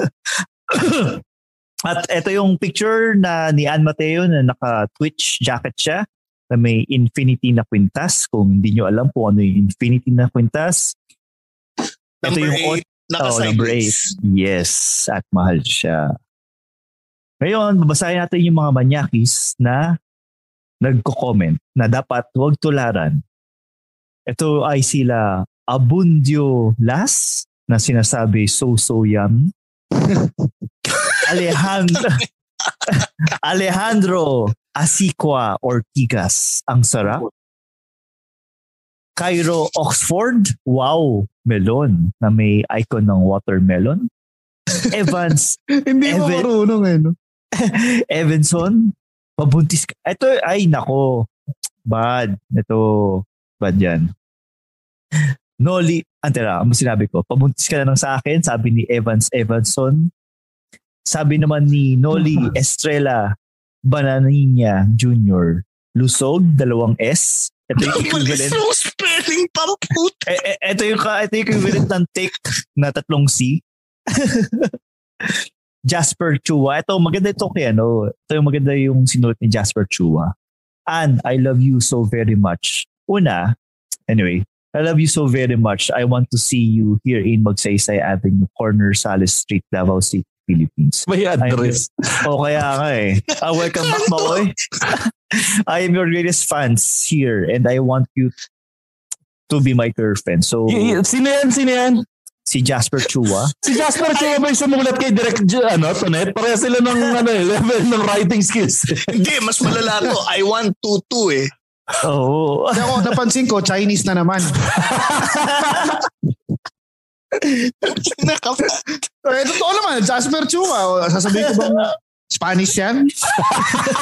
At ito yung picture na ni Ann Mateo na naka-Twitch jacket siya na may infinity na quintas. Kung hindi nyo alam kung ano yung infinity na quintas, ito Number yung 8, oh, number 8. Yes, at mahal siya. Ngayon, babasahin natin yung mga manyakis na nagko-comment na dapat huwag tularan. Ito ay sila Abundio Las na sinasabi so so yum. Alejandro Alejandro Asicua Ortigas. Ang sarap. Cairo Oxford. Wow. Melon na may icon ng watermelon. Evans Hindi mo Evan- marunong eh. No? Evanson. Pabuntis ka. Ito ay nako. Bad. Ito bad yan. Noli, antera, ano sinabi ko? Pabuntis ka na lang sa akin, sabi ni Evans Evanson. Sabi naman ni Noli Estrella Bananinya Jr. Lusog, dalawang S. Ito yung equivalent. yung spelling pamput. Eh, eh, ito yung, ito yung equivalent ng take na tatlong C. Jasper Chua. Ito, maganda ito kay ano. Ito yung maganda yung sinulat ni Jasper Chua. And I love you so very much. Una, anyway, I love you so very much. I want to see you here in Magsaysay Avenue, corner Salis Street, Davao City, Philippines. May address. O kaya nga eh. Ah, welcome back, Makoy. I am your greatest fans here and I want you to be my girlfriend. So, Y- y- Sino yan? Sino yan? si Jasper Chua. Si Jasper Chua ba yung sumulat kay Direct ano, Tonet? Pareha sila ng ano, eh, level ng writing skills. Hindi, mas malala to. I want to to eh. Oo. Kasi ako napansin ko, Chinese na naman. Eh, totoo naman, Jasper Chua. O, Sasabihin ko bang Spanish yan?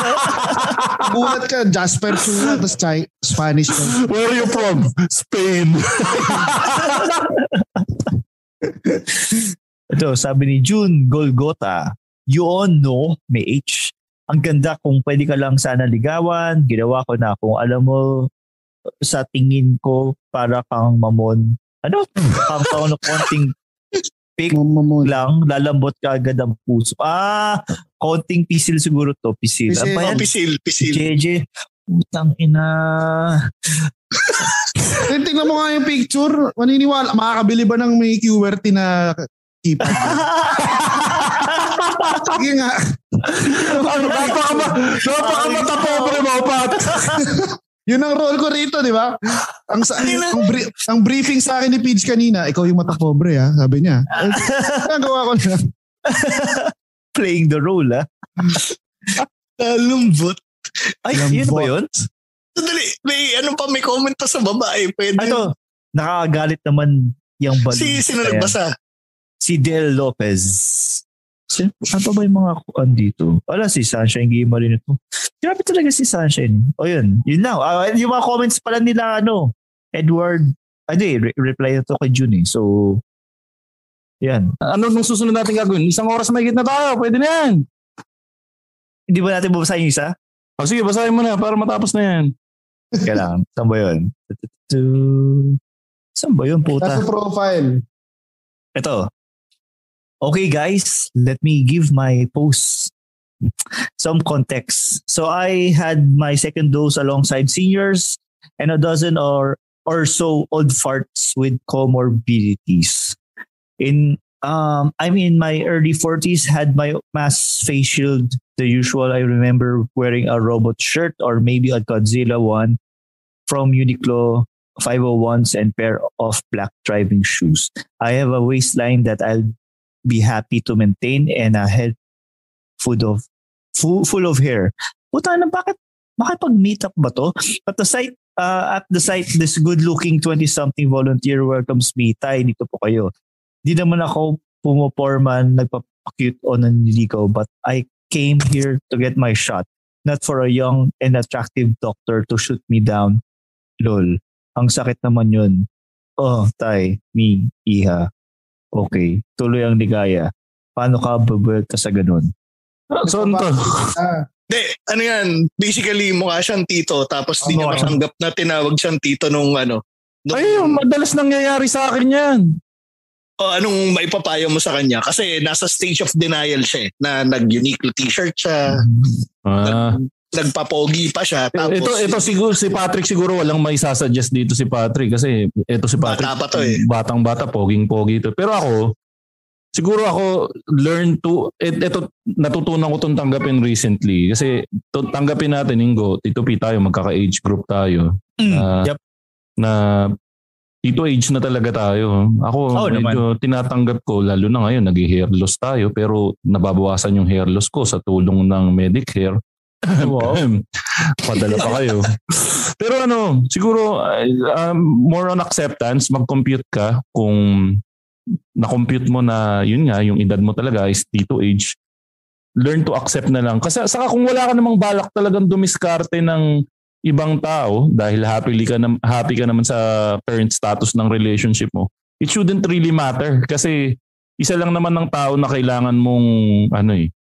Gulat ka, Jasper Chua, tapos Chi- Spanish yan. Where are you from? Spain. Ito, sabi ni June Golgota, yun no, may H. Ang ganda kung pwede ka lang sana ligawan, ginawa ko na kung alam mo sa tingin ko para kang mamon. Ano? Kang kang konting pick lang, lalambot ka agad ang puso. Ah, konting pisil siguro to, pisil. Pisil. Ano? Oh, pisil, pisil. JJ, utang ina. Eh, tingnan mo nga yung picture. Maniniwala, makakabili ba ng may QWERTY na keypad? Sige nga. Napaka matapobre mo, Pat. Yun ang role ko rito, di ba? Ang, sa, ang, bri- ang briefing sa akin ni Pidge kanina, ikaw yung mata pobre ha, sabi niya. Ang gawa ko na. Playing the role, ah. Lambot. Ay, yun ba yun? Sandali, may ano pa, may comment pa sa babae. Pwede. Ano? Nakakagalit naman yung balloon. Si, sino nagbasa? Si Del Lopez. Sin, ano pa ba yung mga kuan dito? Wala, si Sunshine Gamer rin ito. Grabe talaga si Sunshine. O yun, yun lang. Ah, yung mga comments pala nila, ano, Edward, hindi, re- reply na to kay June eh. So, yan. Ano nung susunod natin gagawin? Isang oras may na tayo. Pwede na yan. Hindi ba natin babasahin yung isa? O sige, basahin mo na para matapos na yan. Kailangan. Saan ba yun? Saan ba yun, puta? Nasa profile. Ito. Okay guys, let me give my post some context. So I had my second dose alongside seniors and a dozen or or so old farts with comorbidities. In um I'm in my early 40s, had my mass face shield, the usual. I remember wearing a robot shirt or maybe a Godzilla one from Uniqlo 501s and pair of black driving shoes. I have a waistline that I'll be happy to maintain and a head full of full, full of hair. Puta na bakit bakit pag meet up ba to? At the site uh, at the site this good-looking 20-something volunteer welcomes me. Tay, dito po kayo. Di naman ako pumoporman, nagpapakute o nanliligaw but I came here to get my shot. Not for a young and attractive doctor to shoot me down. Lol. Ang sakit naman yun. Oh, tay, me, iha. Okay, tuloy ang ligaya. Paano ka babuelt ka sa ganun? So, ano to? Hindi, ano yan, basically mukha siyang tito tapos di niya Ano, matanggap na tinawag siyang tito nung ano. Nung, Ay, madalas nangyayari sa akin yan. o anong maipapayo mo sa kanya? Kasi nasa stage of denial siya eh, na nag-unique t-shirt siya, Ah. Nagpapogi pa siya. Tapos, ito ito siguro si Patrick siguro walang may sasuggest dito si Patrick kasi ito si Patrick Bata pa to eh. batang bata poging pogi to pero ako siguro ako learn to et, ito natutunan ko tong tanggapin recently kasi to, tanggapin natin Ingo Tito P tayo magkaka-age group tayo na, Yep. na Tito age na talaga tayo. Ako Oo medyo tinatanggap ko lalo na ngayon nag-hair loss tayo pero nababawasan yung hair loss ko sa tulong ng Medicare. Padala pa kayo. Pero ano, siguro uh, um, more on acceptance, mag-compute ka kung na-compute mo na yun nga, yung edad mo talaga is dito age. Learn to accept na lang. Kasi saka kung wala ka namang balak talagang dumiskarte ng ibang tao dahil happy ka, na, happy ka naman sa current status ng relationship mo, it shouldn't really matter kasi isa lang naman ng tao na kailangan mong ano eh,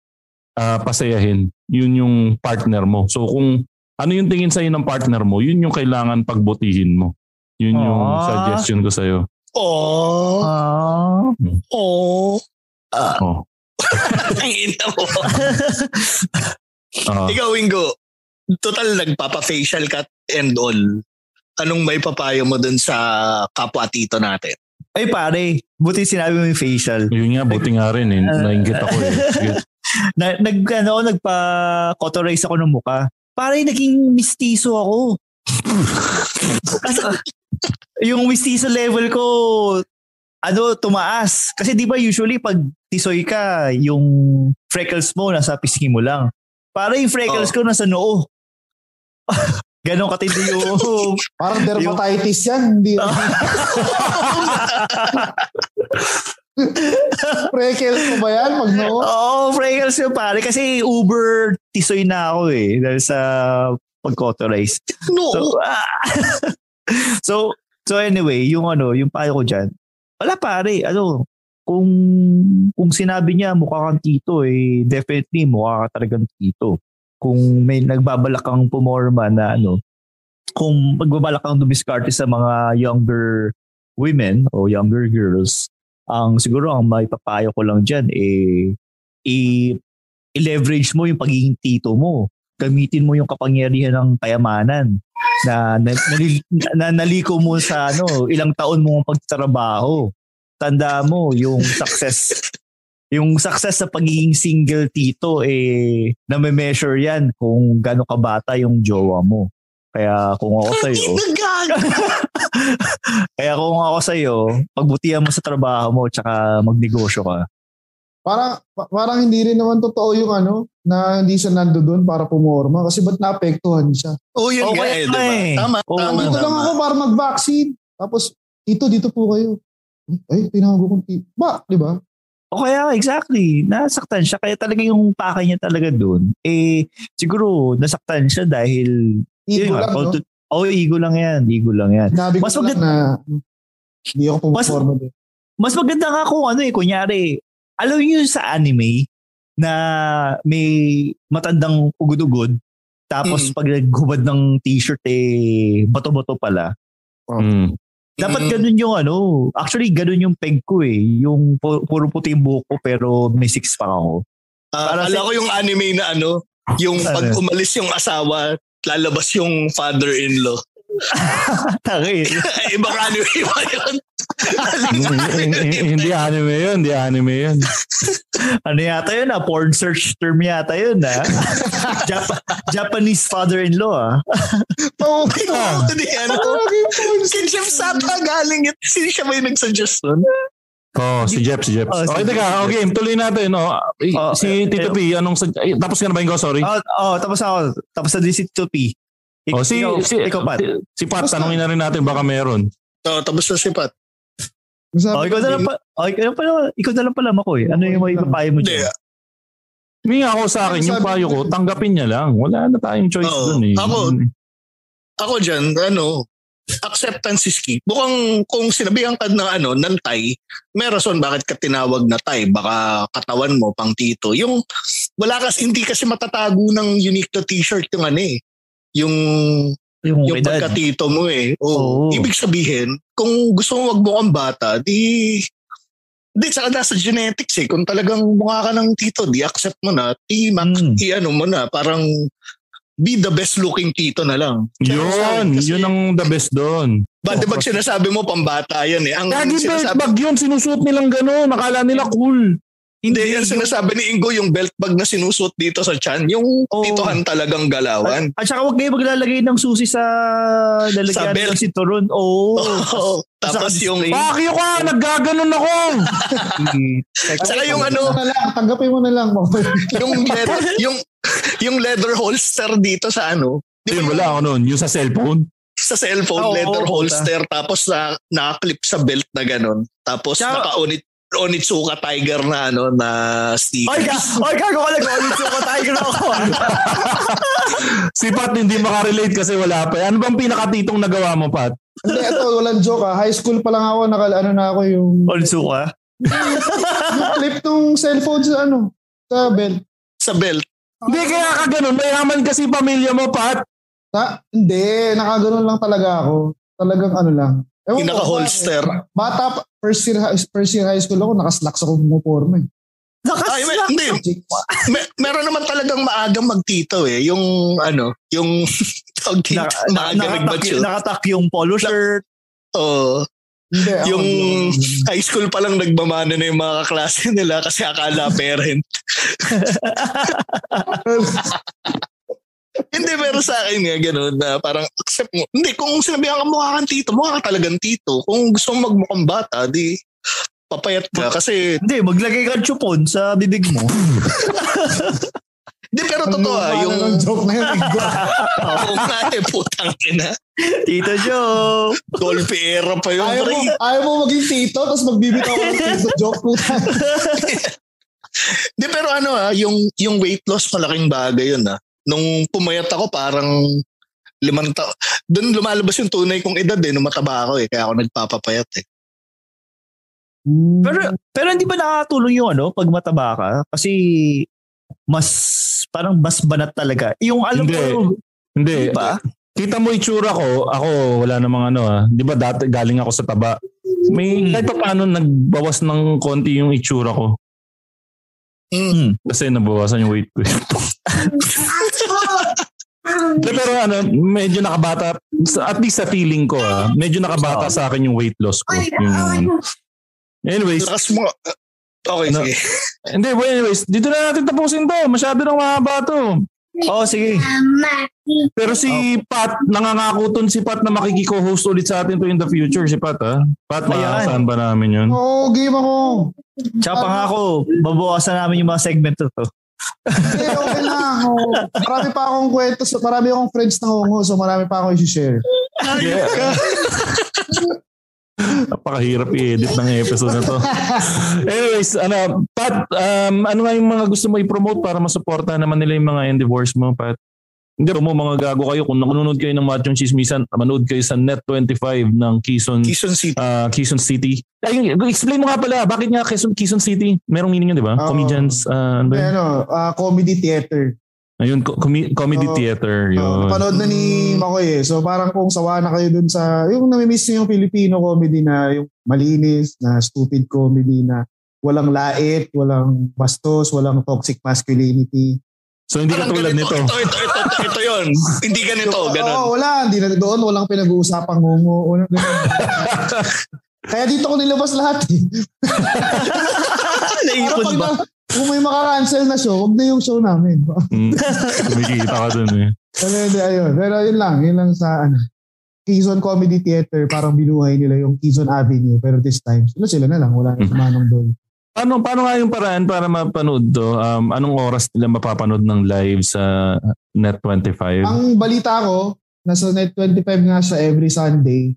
ah, pasayahin. Yun yung partner mo. So kung ano yung tingin sa'yo ng partner mo, yun yung kailangan pagbutihin mo. Yun yung Ah. suggestion ko sa'yo. oh, Ah. oh, Oh. ang ina mo. Ah. Ikaw, Wingo, total nagpapa-facial cut and all. Anong may papayo mo dun sa kapwa tito natin? Ay pare, buti sinabi mo yung facial. Yun nga, buti nga rin eh. Nainggit ako eh. Na, nag, ano, nagpa-cauterize ako ng muka. Pare, naging mistiso ako. yung mistiso level ko, ano, tumaas. Kasi di ba usually pag tisoy ka, yung freckles mo nasa pisngi mo lang. Para yung freckles ko nasa noo. Ganon katindi yung... Parang dermatitis yan. Hindi. Freckles mo ba yan? Pag no? Oo, freckles yun pare. Kasi uber tisoy na ako eh. Dahil sa pag-cauterize. No. So, ah, so, so anyway, yung ano, yung payo ko dyan, wala pare, ano, kung kung sinabi niya mukha kang tito eh definitely mukha ka talagang tito kung may nagbabalak kang pumorma na ano kung magbabalak kang dumiskarte sa mga younger women o younger girls ang siguro ang may papayo ko lang dyan eh i- i-leverage mo yung pagiging tito mo. Gamitin mo yung kapangyarihan ng kayamanan na, na, nali- na naliko mo sa ano ilang taon mo ang pagtatrabaho. Tanda mo yung success yung success sa pagiging single tito eh na measure yan kung gaano kabata yung jowa mo Kaya kung ako sa'yo, kaya kung ako sa'yo, pagbutihan mo sa trabaho mo tsaka magnegosyo ka. Parang, pa- parang hindi rin naman totoo yung ano, na hindi siya nando doon para pumorma. Kasi ba't naapektuhan siya? Oo, yun nga kaya eh, diba? eh. Tama, Oo. tama, Dito lang ako para mag-vaccine. Tapos, dito, dito po kayo. Ay, tinago kong tito. Ba, di ba? O kaya exactly, nasaktan siya. Kaya talaga yung pakay niya talaga doon. Eh, siguro nasaktan siya dahil... Ego lang, no? Oo, ego lang yan. Ego lang yan. Sinabi Mas maganda- na hindi ako pumorma doon. Mas maganda nga kung ano eh, kunyari, alam niyo sa anime na may matandang ugod-ugod tapos Mm. pag naghubad ng t-shirt eh bato-bato pala. Mm. Dapat Mm. ganun yung ano, actually ganun yung peg ko eh. Yung pu- puro puti yung buhok ko pero may six pack ako. Ah, Para akala sa- ko yung anime na ano, yung pag Ano? umalis yung asawa, lalabas yung father-in-law. Tangin. Ibang anime ba yun? hindi anime yun, hindi anime yun. ano yata yun ah, porn search term yata yun ah. Jap- Japanese father-in-law ah. Oo, hindi ano. Si Jeff Sata galing yun. Sino siya yung nagsuggest nun? Oh, si Jeff, si Jeff. Oh, si okay, teka, Jeff. okay, tuloy natin. Oh. Oh, si eh, Tito eh, P, anong, ay, tapos ka na ba yung go? Sorry. Oh, oh, tapos ako. Tapos na din si Tupi. Ik- oh, si, ikaw, si, ikaw, Pat. si, si Pat, tanongin na rin natin baka meron. Oo, tapos na si Pat. Oh, ikaw na lang pa, oh, ikaw, na pala, ikaw na lang pala ako eh. Ano yung may papayo mo Hindi, dyan? May nga ako sa akin, yung Sabi payo ko- tanggapin niya lang. Wala na tayong choice Oo, dun eh. ako, Ako dyan, ano, acceptance is key. Bukang kung sinabihan ka ng ano, ng Thai, may rason bakit ka tinawag na Thai. Baka katawan mo, pang tito. Yung, wala kasi, hindi kasi matatago ng unique to t-shirt yung ano eh. Yung Yung, yung pagkatito mo eh. Oo. Oo. Ibig sabihin, kung gusto mo wag mo kang bata, di di saka nasa genetics eh. Kung talagang mukha ka ng tito, di accept mo na, di, mak, Mm. ano mo na, parang be the best looking tito na lang. Yun, Kasi- yun ang the best doon. Ba, di ba sinasabi mo pambata yan eh. Ang Lagi belt sinasabi, bag yun, sinusuot nilang gano'n. Nakala nila cool. hindi, yan sinasabi ni Ingo yung belt bag na sinusuot dito sa chan. Yung Oo. titohan talagang galawan. At saka huwag kayo maglalagay ng susi sa lalagyan Sa belt. ng sinturon. Oo. Oo. Tapos Sa yung. Pakyo ka, naggaganon ako. at saka yung ano, Tanggapin mo na lang, tanggapin mo na lang. yung leather, yung, yung leather holster dito sa ano, di ba Yun, yung- wala ako nun. Yung sa cellphone. sa cellphone, Oo, leather oo, holster, tapos na naka-clip sa belt na ganun. Tapos Tsaka- naka-onit Onitsuka Tiger na ano na Oy, sticker. ka, oy, gago ka lang. Ko tiger ako. Si Pat hindi makarelate kasi wala pa. Ano bang pinakatitong nagawa mo, Pat? Hindi, ito, walang joke ah. High school pa lang ako, naka, ano na ako yung, Ulit ka. yung clip ng cellphone sa ano, sa belt. sa belt. Hindi, kaya ka ganun. Mayaman kasi pamilya mo, Pat. Ta, hindi, nakaganon lang talaga ako. Talagang ano lang. Ewan Yung ko. Bata, pa- first year, hi- first year high school ako, nakaslacks ako pumuporma eh. Ay, may, hindi. May, meron naman talagang maagang magtito eh. Yung ano, yung tawag dito, Naka- maaga nakatak, nagmature. nakatak yung polo shirt. Oo. Hindi, yung high school pa lang nagmamana na yung mga kaklase nila kasi akala parent. Hindi, pero sa akin nga gano'n na parang accept mo. Hindi, kung sinabihan ka mukha kang tito, mukha ka talagang tito. Kung gusto mo magmukhang bata, di papayat ka. Kasi, Hindi, maglagay ka ng chupon sa bibig mo. pero totoo ah, yung... Ano ng joke na yun, Ingo? Oo nga eh, putang ina. Tito Joe. Era pa yun, ayaw, pre. mo, ayaw mo maging tito, tapos magbibitaw ka ng tito. Joke po tayo. Di pero ano ah, yung, yung weight loss malaking bagay yun ah. Nung pumayat ako parang limang taon. Doon lumalabas yung tunay kong edad eh, nung mataba ako eh. Kaya ako nagpapapayat eh. Pero pero hindi ba nakakatulong yung ano pag mataba ka? Kasi mas parang mas banat talaga. Yung alam Hindi. ko, Hindi. di ba? Kita mo itsura ko, ako wala namang ano ah. Di ba dati galing ako sa taba. May kahit pa paano nagbawas ng konti yung itsura ko. Mm. Kasi nabawasan yung weight ko. De, pero ano, medyo nakabata, sa- at least sa feeling ko ah, medyo nakabata sa akin yung weight loss ko. Yung, anyways, Lakas mo. Okay, Ano? sige. hindi, well, anyways, dito na natin tapusin to. Masyado nang mahaba to. Oo, sige. Pero si Pat, nangangako ton si Pat na makikiko-host ulit sa atin to in the future. Si Pat, ha? Pat, Ayan. makakasaan ba namin yun? Oo, game ako. Tsaka pangako, babawasan namin yung mga segment to. to. Hindi, okay na. Oo. Marami pa akong kwento. So, marami akong friends na hongo. So marami pa akong isi-share. Yeah. Napakahirap i-edit ng episode na to. Anyways, ano, Pat, um, ano nga yung mga gusto mo i-promote para masuporta naman nila yung mga endeavors mo, Pat? Hindi mo mga gago kayo. Kung nanonood kayo ng Machong Chismisan, manood kayo sa Net25 ng Quezon, Quezon City. uh, Quezon City. Ay, explain mo nga pala, bakit nga Quezon, Quezon City? Merong meaning yun, di ba? Oo. Comedians, uh, ano ba ano, ah, comedy theater. Ayun, co- comi- comedy Oo. theater. Yun. Oh, napanood na ni Makoy eh. So parang kung sawa na kayo dun sa, yung namimiss niyo yung Filipino comedy na yung malinis, na stupid comedy na walang lait, walang bastos, walang toxic masculinity. So hindi Parang katulad ganito, nito. Ito, ito, ito, ito, ito yun. Hindi ganito, ganun. Oo, wala. Hindi na doon. Walang pinag-uusapang ngungo. Walang ganun. Kaya dito ko nilabas lahat eh. Naipon ba? na- Kung may makakancel na show, huwag na yung show namin. Mm, Kumikita ka dun eh. Pero hindi, ayun. Pero yun lang. Yun lang sa ano. Quezon Comedy Theater, parang binuhay nila yung Quezon Avenue. Pero this time, sila sila na lang. Wala na si Manong doon. Paano, paano nga yung paraan para mapanood to? Um, anong oras nila mapapanood ng live sa Net25? Ang balita ko, nasa Net25 nga siya every Sunday,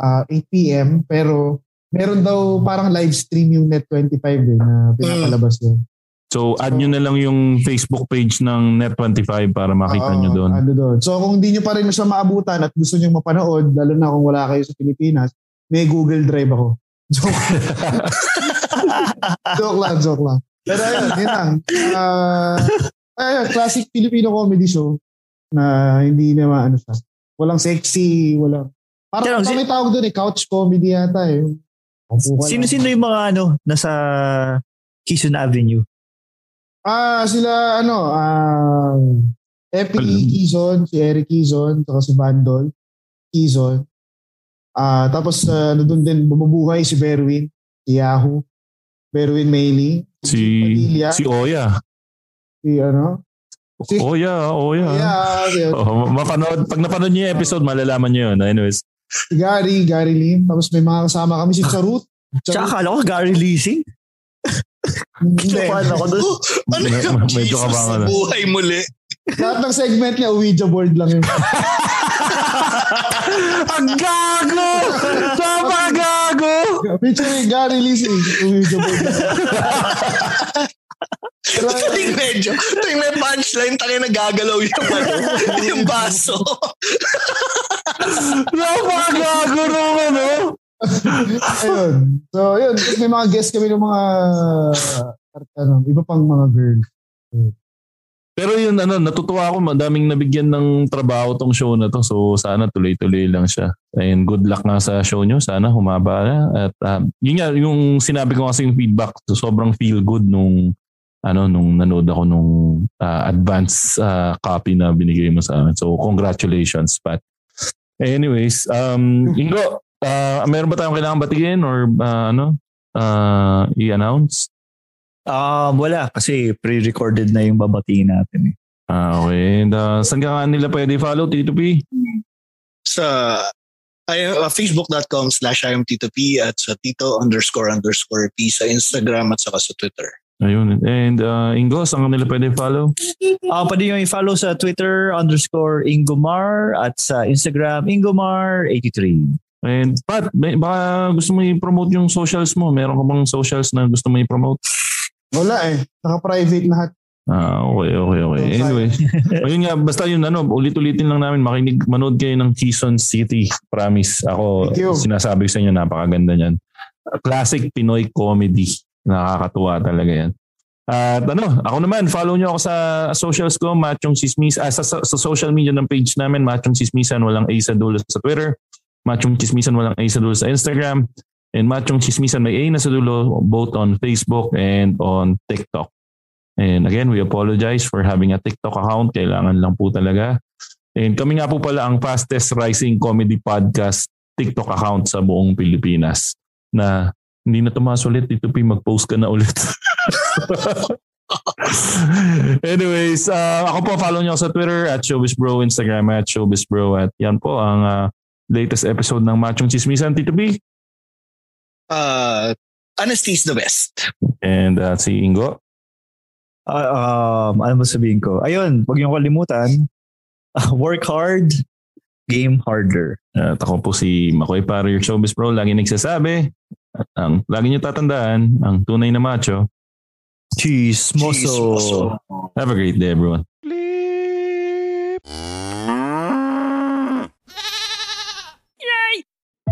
ah 8 p.m. Pero meron daw parang live stream yung Net25 eh, na pinapalabas doon. So, add nyo na lang yung Facebook page ng Net25 para makita Oo, nyo doon. Ano doon. So kung hindi nyo pa rin siya maabutan at gusto nyo mapanood, lalo na kung wala kayo sa Pilipinas, may Google Drive ako. Joke. joke lang, joke lang. Pero ayun, yun lang. Uh, ayun, classic Filipino comedy show na hindi naman ano siya. Walang sexy, walang... Parang parang may tawag doon eh, couch comedy yata eh. Lang. Sino-sino yung mga ano, nasa Quezon Avenue? Ah, sila ano, ah Epi Kizon, si Eric Kizon, saka si Bandol Kizon. Ah, tapos uh, ano doon din bumubuhay si Berwin, si Yahoo, Berwin Mailey, Si, Padilla. si Oya. si ano, si Oya, Oya. Yeah, si, Oh, mapanood, pag napanood nyo yung episode, malalaman nyo yun. Anyways. si Gary, Gary Lim, tapos may mga kasama kami si Charut. Tsaka akala ko Gary Leasing. Hindi. Chupan ako doon. Ano yung me- medyo Jesus na na. buhay muli? Lahat ng segment niya, Ouija board lang yun. Ang gago! Napakagago! Featuring Gary Lee, Ouija board lang. Ito yung medyo, ito yung may punchline, tayo nagagalaw yung, ano, yung baso. Napakagago naman, ano? Ayun. So, yun. Tapos may mga guest kami ng mga, ano, iba pang mga girls. Pero yun, ano, natutuwa ako, madaming nabigyan ng trabaho tong show na to. So, sana tuloy-tuloy lang siya. And good luck nga sa show nyo. Sana humaba na. At ah, yun nga, yung sinabi ko kasi yung feedback, so, sobrang feel good nung ano nung nanood ako nung ah, advance ah, copy na binigay mo sa amin. So congratulations Pat. Anyways, um Ingo, ah, meron ba tayong kailangan batigin or ah, ano ah, i-announce? Ah, wala kasi pre-recorded na yung babatiin natin eh. Ah, okay. And, ah, saan ka nga nila pwede follow, Tito P? sa ay, uh, facebook.com slash imtito.p at sa tito underscore underscore p sa Instagram at saka sa Twitter. Ayun. And uh, Ingo, saan ka nila pwede follow? Ah, pwede nyo i-follow sa Twitter underscore Ingomar at sa Instagram Ingomar83. And Pat, may- baka gusto mo i-promote yung socials mo. Meron ka bang socials na gusto mo i-promote? Wala eh. Naka-private lahat. Ah, okay, okay, okay. Anyway, ayun nga, basta yun, ano, ulit-ulitin lang namin, makinig, manood kayo ng Quezon City. Promise. Ako, sinasabi sa inyo, napakaganda niyan. Classic Pinoy comedy. Nakakatuwa talaga yan. At ano, ako naman, follow nyo ako sa socials ko, Machong Chismis, ah, sa, sa, sa social media ng page namin, Machong Chismisan, walang A sa dulo sa Twitter, Machong Chismisan, walang A sa dulo sa Instagram, and Machong Chismisan, may A na sa dulo, both on Facebook and on TikTok. And again, we apologize for having a TikTok account. Kailangan lang po talaga. And kami nga po pala ang fastest rising comedy podcast TikTok account sa buong Pilipinas na hindi na tumaas ulit. Ito P, mag-post ka na ulit. Anyways, uh, ako po follow niyo sa Twitter at showbizbro, Instagram at showbizbro at yan po ang uh, latest episode ng Machong Chismisan, Tito B. Uh, honesty is the best. And uh, si Ingo. Uh, um, ano mo sabihin ko? Ayun, huwag niyo kalimutan. Uh, work hard, game harder. At ako po si Makoy Paro, your showbiz bro. Lagi nagsasabi, at ang lagi niyo tatandaan, ang tunay na macho. Chismoso. Have a great day, everyone.